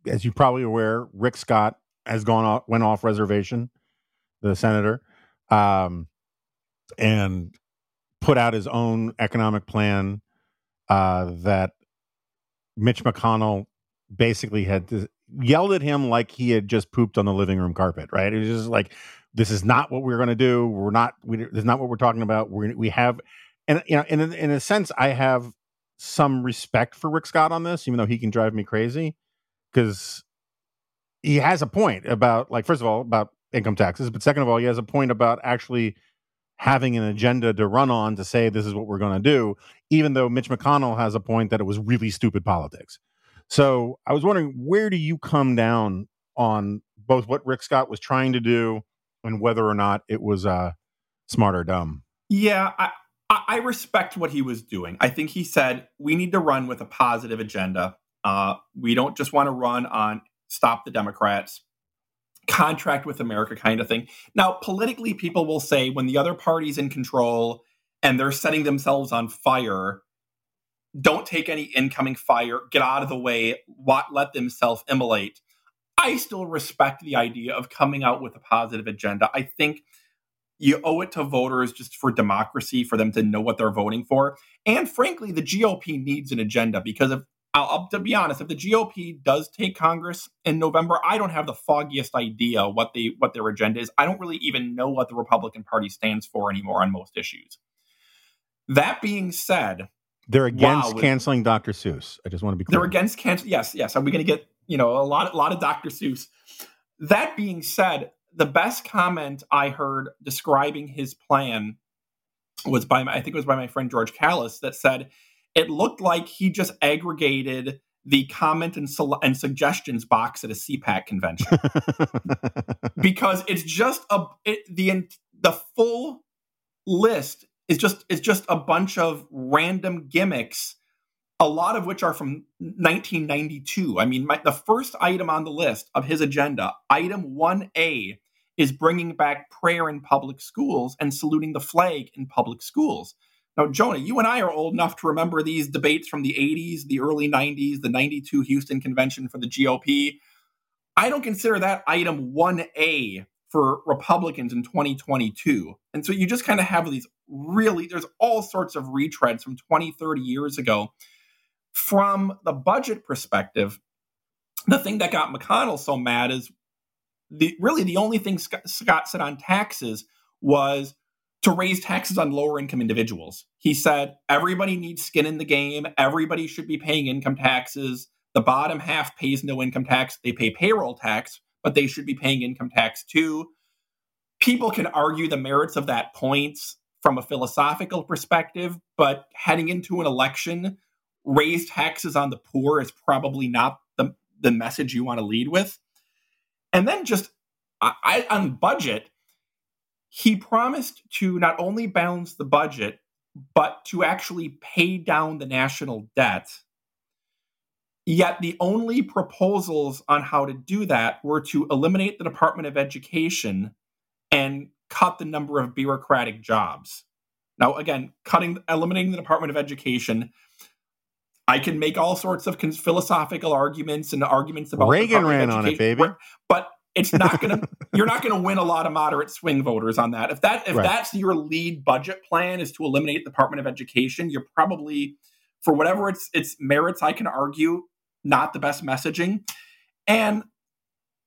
as you're probably aware, Rick Scott has gone off, went off reservation, the senator, um, and put out his own economic plan uh, that Mitch McConnell basically had to, yelled at him like he had just pooped on the living room carpet. Right? It was just like, "This is not what we're going to do. We're not. We, this is not what we're talking about. We we have." And you know, in in a sense, I have some respect for Rick Scott on this, even though he can drive me crazy, because he has a point about, like, first of all, about income taxes, but second of all, he has a point about actually having an agenda to run on to say this is what we're going to do, even though Mitch McConnell has a point that it was really stupid politics. So I was wondering, where do you come down on both what Rick Scott was trying to do and whether or not it was uh, smart or dumb? Yeah, I, I respect what he was doing. I think he said we need to run with a positive agenda. Uh, we don't just want to run on stop the Democrats, contract with America kind of thing. Now, politically, people will say when the other party's in control and they're setting themselves on fire, don't take any incoming fire, get out of the way, let them self immolate. I still respect the idea of coming out with a positive agenda. I think you owe it to voters just for democracy for them to know what they're voting for and frankly the gop needs an agenda because if I'll, to be honest if the gop does take congress in november i don't have the foggiest idea what they what their agenda is. I don't really even know what the republican party stands for anymore on most issues. That being said they're against wow, canceling dr seuss. I just want to be clear. they're against cancel yes yes are we going to get you know a lot a lot of dr seuss. That being said the best comment I heard describing his plan was by I think it was by my friend George Callis that said it looked like he just aggregated the comment and, and suggestions box at a CPAC convention because it's just a it, the the full list is just it's just a bunch of random gimmicks a lot of which are from 1992 i mean my, the first item on the list of his agenda item 1a is bringing back prayer in public schools and saluting the flag in public schools. Now, Jonah, you and I are old enough to remember these debates from the 80s, the early 90s, the 92 Houston convention for the GOP. I don't consider that item 1A for Republicans in 2022. And so you just kind of have these really, there's all sorts of retreads from 20, 30 years ago. From the budget perspective, the thing that got McConnell so mad is the really the only thing Scott, Scott said on taxes was to raise taxes on lower income individuals. He said everybody needs skin in the game. Everybody should be paying income taxes. The bottom half pays no income tax. They pay payroll tax, but they should be paying income tax too. People can argue the merits of that point from a philosophical perspective, but heading into an election, raise taxes on the poor is probably not the, the message you want to lead with. And then just I, on budget, he promised to not only balance the budget, but to actually pay down the national debt. Yet the only proposals on how to do that were to eliminate the Department of Education and cut the number of bureaucratic jobs. Now, again, cutting, eliminating the Department of Education I can make all sorts of philosophical arguments and arguments about Reagan ran on it, baby. But it's not gonna. you're not gonna win a lot of moderate swing voters on that. If that if right. that's your lead budget plan is to eliminate the Department of Education, you're probably for whatever its its merits. I can argue not the best messaging, and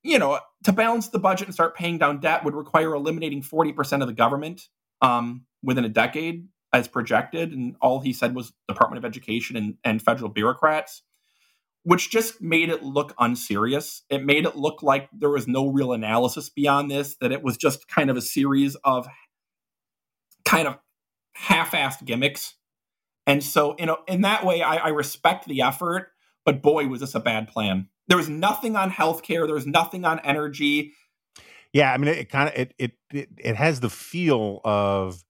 you know to balance the budget and start paying down debt would require eliminating forty percent of the government um, within a decade as projected. And all he said was Department of Education and, and federal bureaucrats, which just made it look unserious. It made it look like there was no real analysis beyond this, that it was just kind of a series of kind of half-assed gimmicks. And so, you know, in that way, I, I respect the effort, but boy, was this a bad plan. There was nothing on healthcare. There was nothing on energy. Yeah, I mean, it, it kind of it, it it it has the feel of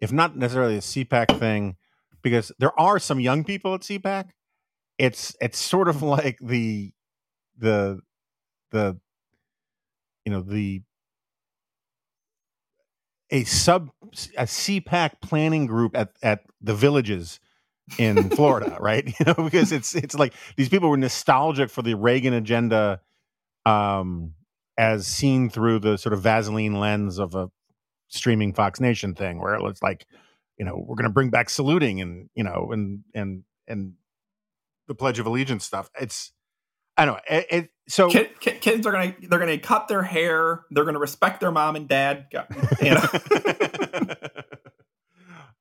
if not necessarily a CPAC thing, because there are some young people at CPAC. It's it's sort of like the the the you know the a sub a CPAC planning group at at the villages in Florida, right? You know, because it's it's like these people were nostalgic for the Reagan agenda um as seen through the sort of Vaseline lens of a streaming Fox Nation thing where it's like, you know, we're going to bring back saluting and, you know, and and and the Pledge of Allegiance stuff. It's I don't know. It, it, so Kid, kid, kids are gonna they're gonna cut their hair. They're gonna respect their mom and dad. You know.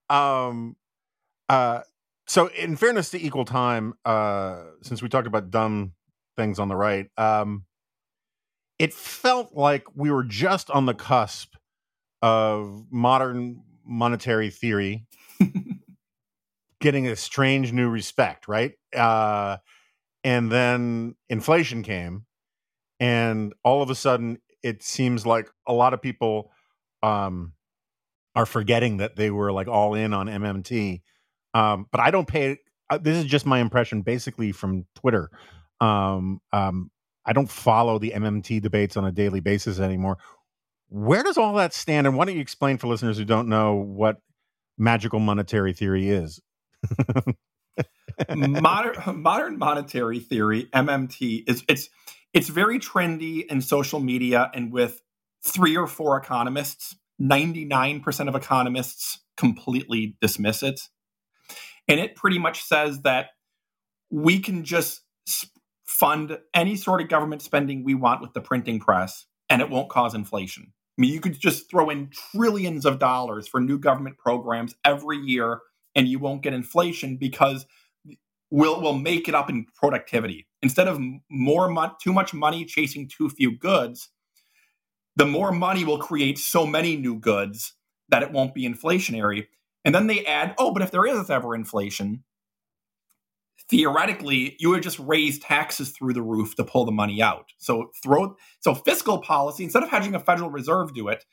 um, uh, so in fairness to equal time, uh, since we talked about dumb things on the right, um, it felt like we were just on the cusp of modern monetary theory getting a strange new respect, right? Uh, and then inflation came, and all of a sudden, it seems like a lot of people um, are forgetting that they were like all in on MMT. Um, but I don't pay. Uh, this is just my impression, basically from Twitter. Um, um, I don't follow the MMT debates on a daily basis anymore. Where does all that stand? And why don't you explain for listeners who don't know what magical monetary theory is? Modern modern monetary theory MMT is it's it's very trendy in social media and with three or four economists 99% of economists completely dismiss it. And it pretty much says that we can just fund any sort of government spending we want with the printing press and it won't cause inflation. I mean, you could just throw in trillions of dollars for new government programs every year, and you won't get inflation because we'll we'll make it up in productivity. Instead of more mo- too much money chasing too few goods the more money will create so many new goods that it won't be inflationary. And then they add oh but if there is ever inflation theoretically you would just raise taxes through the roof to pull the money out. So throw so fiscal policy instead of having a federal reserve do it.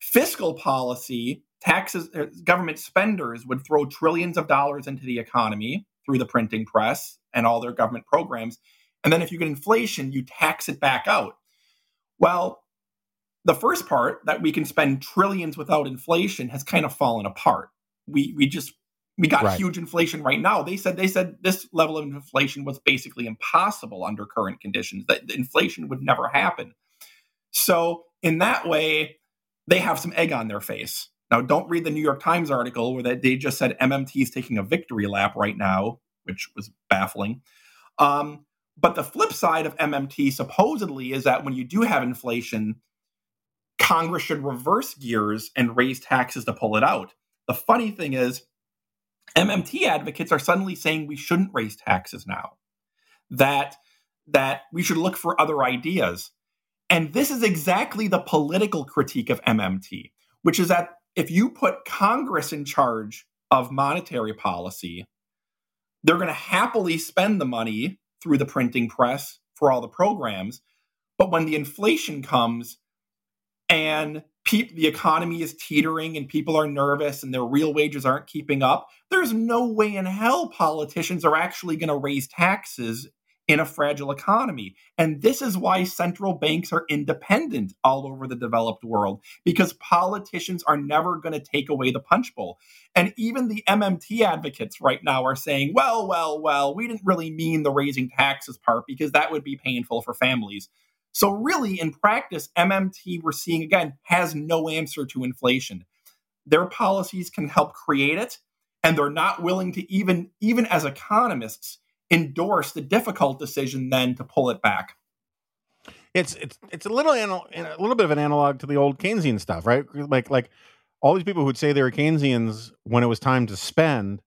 Fiscal policy taxes uh, government spenders would throw trillions of dollars into the economy through the printing press and all their government programs. And then if you get inflation, you tax it back out. Well, the first part that we can spend trillions without inflation has kind of fallen apart. We we just we got right. huge inflation right now. They said they said this level of inflation was basically impossible under current conditions. That inflation would never happen. So in that way, they have some egg on their face. Now, don't read the New York Times article where they just said MMT is taking a victory lap right now, which was baffling. Um, but the flip side of MMT supposedly is that when you do have inflation, Congress should reverse gears and raise taxes to pull it out. The funny thing is, MMT advocates are suddenly saying we shouldn't raise taxes now. That that we should look for other ideas. And this is exactly the political critique of MMT, which is that if you put Congress in charge of monetary policy, they're going to happily spend the money through the printing press for all the programs. But when the inflation comes and pe- the economy is teetering and people are nervous and their real wages aren't keeping up, there's no way in hell politicians are actually going to raise taxes in a fragile economy. And this is why central banks are independent all over the developed world, because politicians are never going to take away the punch bowl. And even the MMT advocates right now are saying, well, well, well, we didn't really mean the raising taxes part because that would be painful for families. So, really, in practice, MMT, we're seeing again, has no answer to inflation. Their policies can help create it, and they're not willing to even, even as economists, endorse the difficult decision then to pull it back. It's it's it's a little a little bit of an analog to the old Keynesian stuff, right? Like like all these people who would say they were Keynesians when it was time to spend,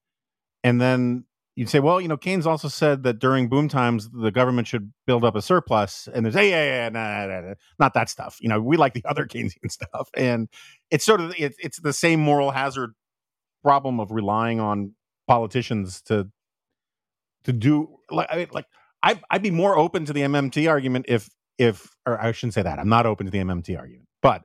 and then you'd say, well, you know, Keynes also said that during boom times the government should build up a surplus, and there's, hey, yeah, yeah, nah, nah, nah, not that stuff. You know, we like the other Keynesian stuff, and it's sort of it, it's the same moral hazard problem of relying on politicians to to do like I mean, like I I'd be more open to the MMT argument if if or I shouldn't say that. I'm not open to the MMT argument, but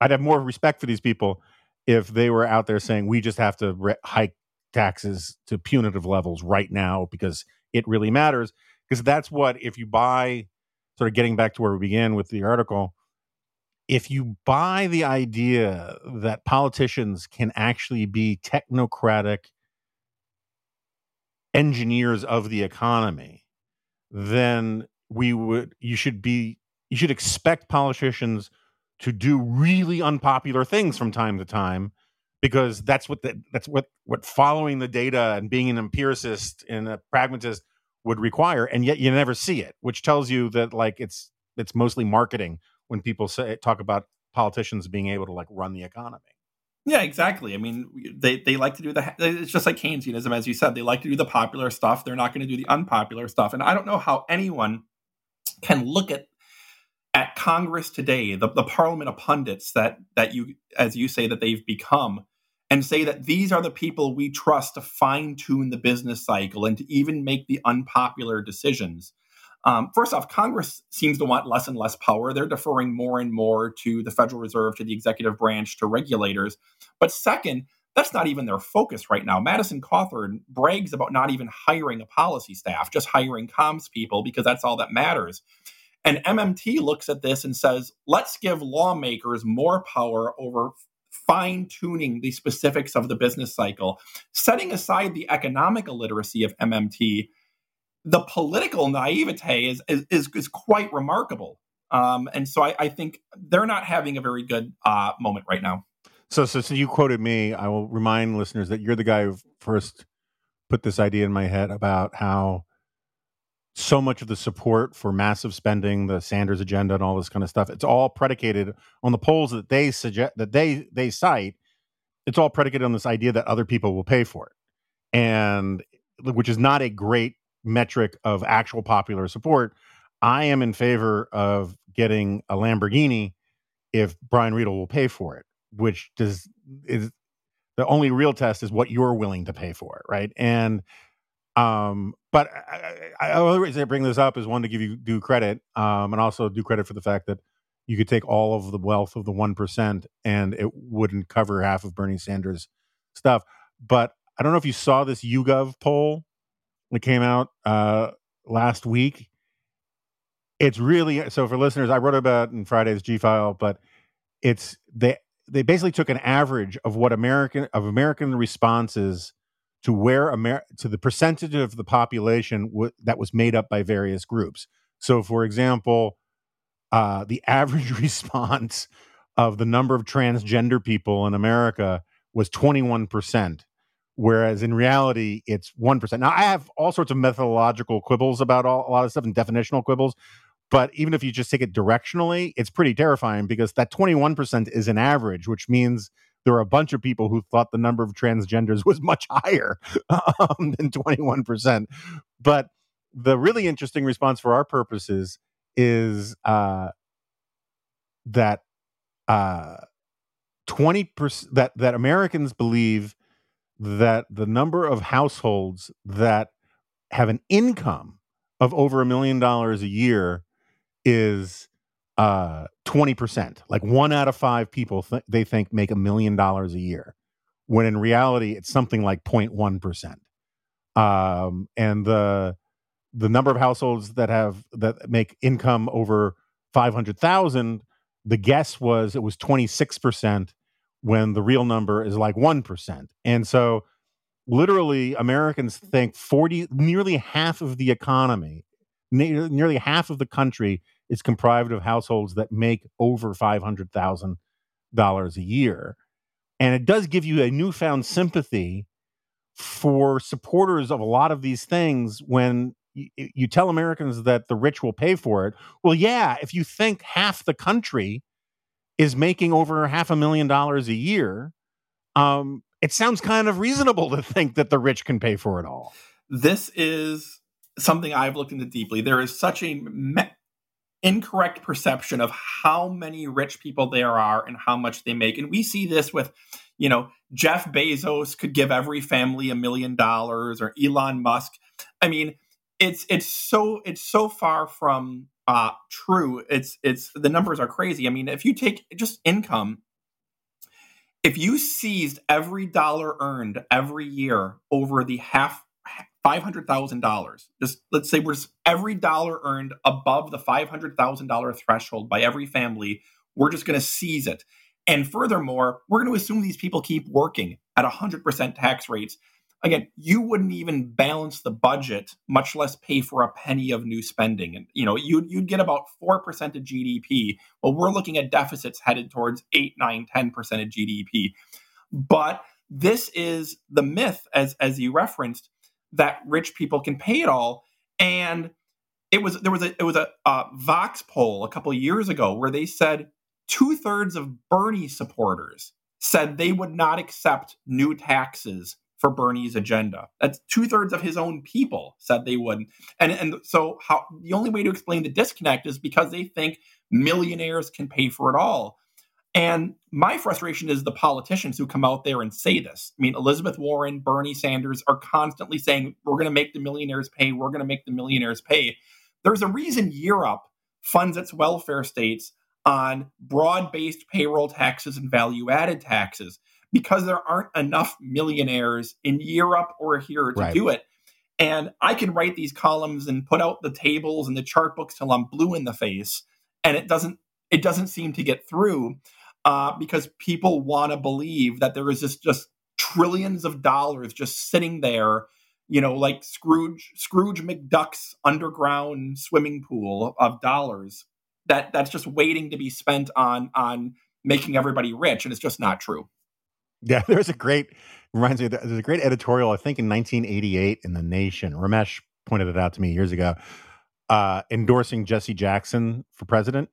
I'd have more respect for these people if they were out there saying we just have to re- hike taxes to punitive levels right now because it really matters. Because that's what if you buy sort of getting back to where we began with the article if you buy the idea that politicians can actually be technocratic engineers of the economy, then we would you should be you should expect politicians to do really unpopular things from time to time because that's what the, that's what what following the data and being an empiricist and a pragmatist would require and yet you never see it which tells you that like it's it's mostly marketing when people say talk about politicians being able to like run the economy yeah, exactly. I mean, they, they like to do the, it's just like Keynesianism, as you said. They like to do the popular stuff. They're not going to do the unpopular stuff. And I don't know how anyone can look at at Congress today, the, the parliament of pundits that that you, as you say, that they've become, and say that these are the people we trust to fine tune the business cycle and to even make the unpopular decisions. Um, first off, Congress seems to want less and less power. They're deferring more and more to the Federal Reserve, to the executive branch, to regulators. But second, that's not even their focus right now. Madison Cawthorn brags about not even hiring a policy staff, just hiring comms people because that's all that matters. And MMT looks at this and says, let's give lawmakers more power over fine tuning the specifics of the business cycle, setting aside the economic illiteracy of MMT the political naivete is is is, is quite remarkable. Um, and so I, I, think they're not having a very good uh, moment right now. So, so, so you quoted me. I will remind listeners that you're the guy who first put this idea in my head about how so much of the support for massive spending, the Sanders agenda, and all this kind of stuff, it's all predicated on the polls that they suggest that they they cite. It's all predicated on this idea that other people will pay for it, and which is not a great metric of actual popular support, I am in favor of getting a Lamborghini if Brian Riedl will pay for it, which does is the only real test is what you're willing to pay for it, right? And um, but I, I, only reason I bring this up is one to give you due credit, um, and also due credit for the fact that you could take all of the wealth of the one percent and it wouldn't cover half of Bernie Sanders' stuff. But I don't know if you saw this YouGov poll that came out uh, last week. It's really so for listeners. I wrote about in Friday's G file, but it's they they basically took an average of what American of American responses to where Amer- to the percentage of the population w- that was made up by various groups. So, for example, uh, the average response of the number of transgender people in America was 21 percent whereas in reality it's 1%. Now, I have all sorts of methodological quibbles about all, a lot of stuff and definitional quibbles, but even if you just take it directionally, it's pretty terrifying because that 21% is an average, which means there are a bunch of people who thought the number of transgenders was much higher um, than 21%. But the really interesting response for our purposes is uh, that uh, 20% that, that Americans believe that the number of households that have an income of over a million dollars a year is uh, 20%. Like one out of five people th- they think make a million dollars a year, when in reality it's something like 0.1%. Um, and the the number of households that have that make income over 500,000, the guess was it was 26% when the real number is like 1%. And so literally Americans think 40 nearly half of the economy, nearly half of the country is comprised of households that make over $500,000 a year. And it does give you a newfound sympathy for supporters of a lot of these things when you tell Americans that the rich will pay for it. Well, yeah, if you think half the country is making over half a million dollars a year, um, it sounds kind of reasonable to think that the rich can pay for it all. This is something I've looked into deeply. There is such a me- incorrect perception of how many rich people there are and how much they make. And we see this with, you know, Jeff Bezos could give every family a million dollars or Elon Musk. I mean, it's it's so it's so far from uh, true. It's it's the numbers are crazy. I mean, if you take just income, if you seized every dollar earned every year over the half five hundred thousand dollars, just let's say we're just every dollar earned above the five hundred thousand dollar threshold by every family, we're just going to seize it. And furthermore, we're going to assume these people keep working at hundred percent tax rates. Again, you wouldn't even balance the budget, much less pay for a penny of new spending. And you know, you'd you'd get about four percent of GDP. Well, we're looking at deficits headed towards eight, nine, 10 percent of GDP. But this is the myth, as as you referenced, that rich people can pay it all. And it was there was a it was a, a Vox poll a couple of years ago where they said two thirds of Bernie supporters said they would not accept new taxes for Bernie's agenda. That's two thirds of his own people said they wouldn't. And and so how the only way to explain the disconnect is because they think millionaires can pay for it all. And my frustration is the politicians who come out there and say this. I mean, Elizabeth Warren, Bernie Sanders are constantly saying, we're going to make the millionaires pay, we're going to make the millionaires pay. There's a reason Europe funds its welfare states on broad based payroll taxes and value added taxes because there aren't enough millionaires in Europe or here to right. do it. And I can write these columns and put out the tables and the chart books till I'm blue in the face, and it doesn't it doesn't seem to get through uh, because people want to believe that there is just just trillions of dollars just sitting there, you know, like Scrooge Scrooge McDuck's underground swimming pool of dollars that that's just waiting to be spent on on making everybody rich, and it's just not true. Yeah, there's a great reminds me. There's a great editorial I think in 1988 in the Nation. Ramesh pointed it out to me years ago, uh, endorsing Jesse Jackson for president.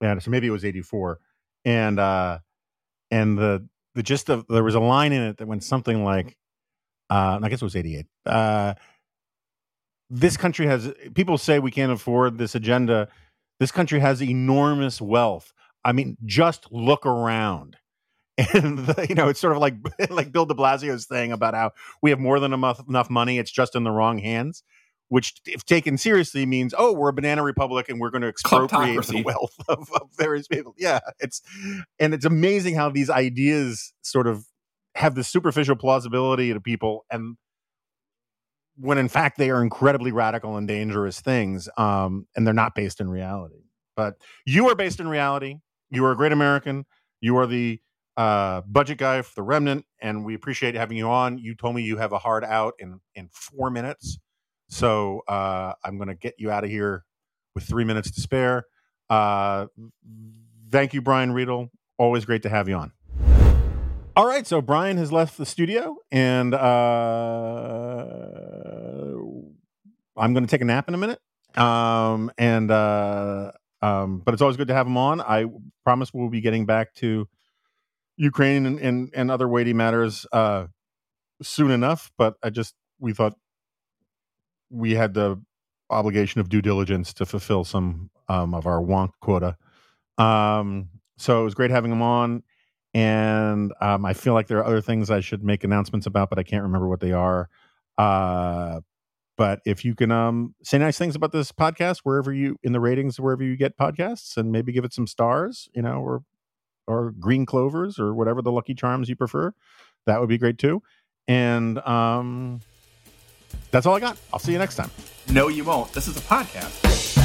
And so maybe it was 84, and uh, and the the gist of there was a line in it that went something like, uh, I guess it was 88. Uh, this country has people say we can't afford this agenda. This country has enormous wealth. I mean, just look around and the, you know it's sort of like like Bill De Blasio's thing about how we have more than enough enough money, it's just in the wrong hands. Which, if taken seriously, means oh, we're a banana republic and we're going to expropriate the wealth of, of various people. Yeah, it's and it's amazing how these ideas sort of have this superficial plausibility to people, and when in fact they are incredibly radical and dangerous things, um, and they're not based in reality. But you are based in reality. You are a great American. You are the uh, budget guy for the Remnant, and we appreciate having you on. You told me you have a hard out in in four minutes, so uh, I'm going to get you out of here with three minutes to spare. Uh, thank you, Brian Riedl. Always great to have you on. All right, so Brian has left the studio, and uh, I'm going to take a nap in a minute. Um, and uh, um, but it's always good to have him on. I promise we'll be getting back to Ukraine and, and, and other weighty matters uh, soon enough. But I just we thought we had the obligation of due diligence to fulfill some um, of our wonk quota. Um, so it was great having him on, and um, I feel like there are other things I should make announcements about, but I can't remember what they are. Uh, but if you can um, say nice things about this podcast wherever you in the ratings wherever you get podcasts, and maybe give it some stars, you know, or or green clovers or whatever the lucky charms you prefer. That would be great too. And um, that's all I got. I'll see you next time. No, you won't. This is a podcast.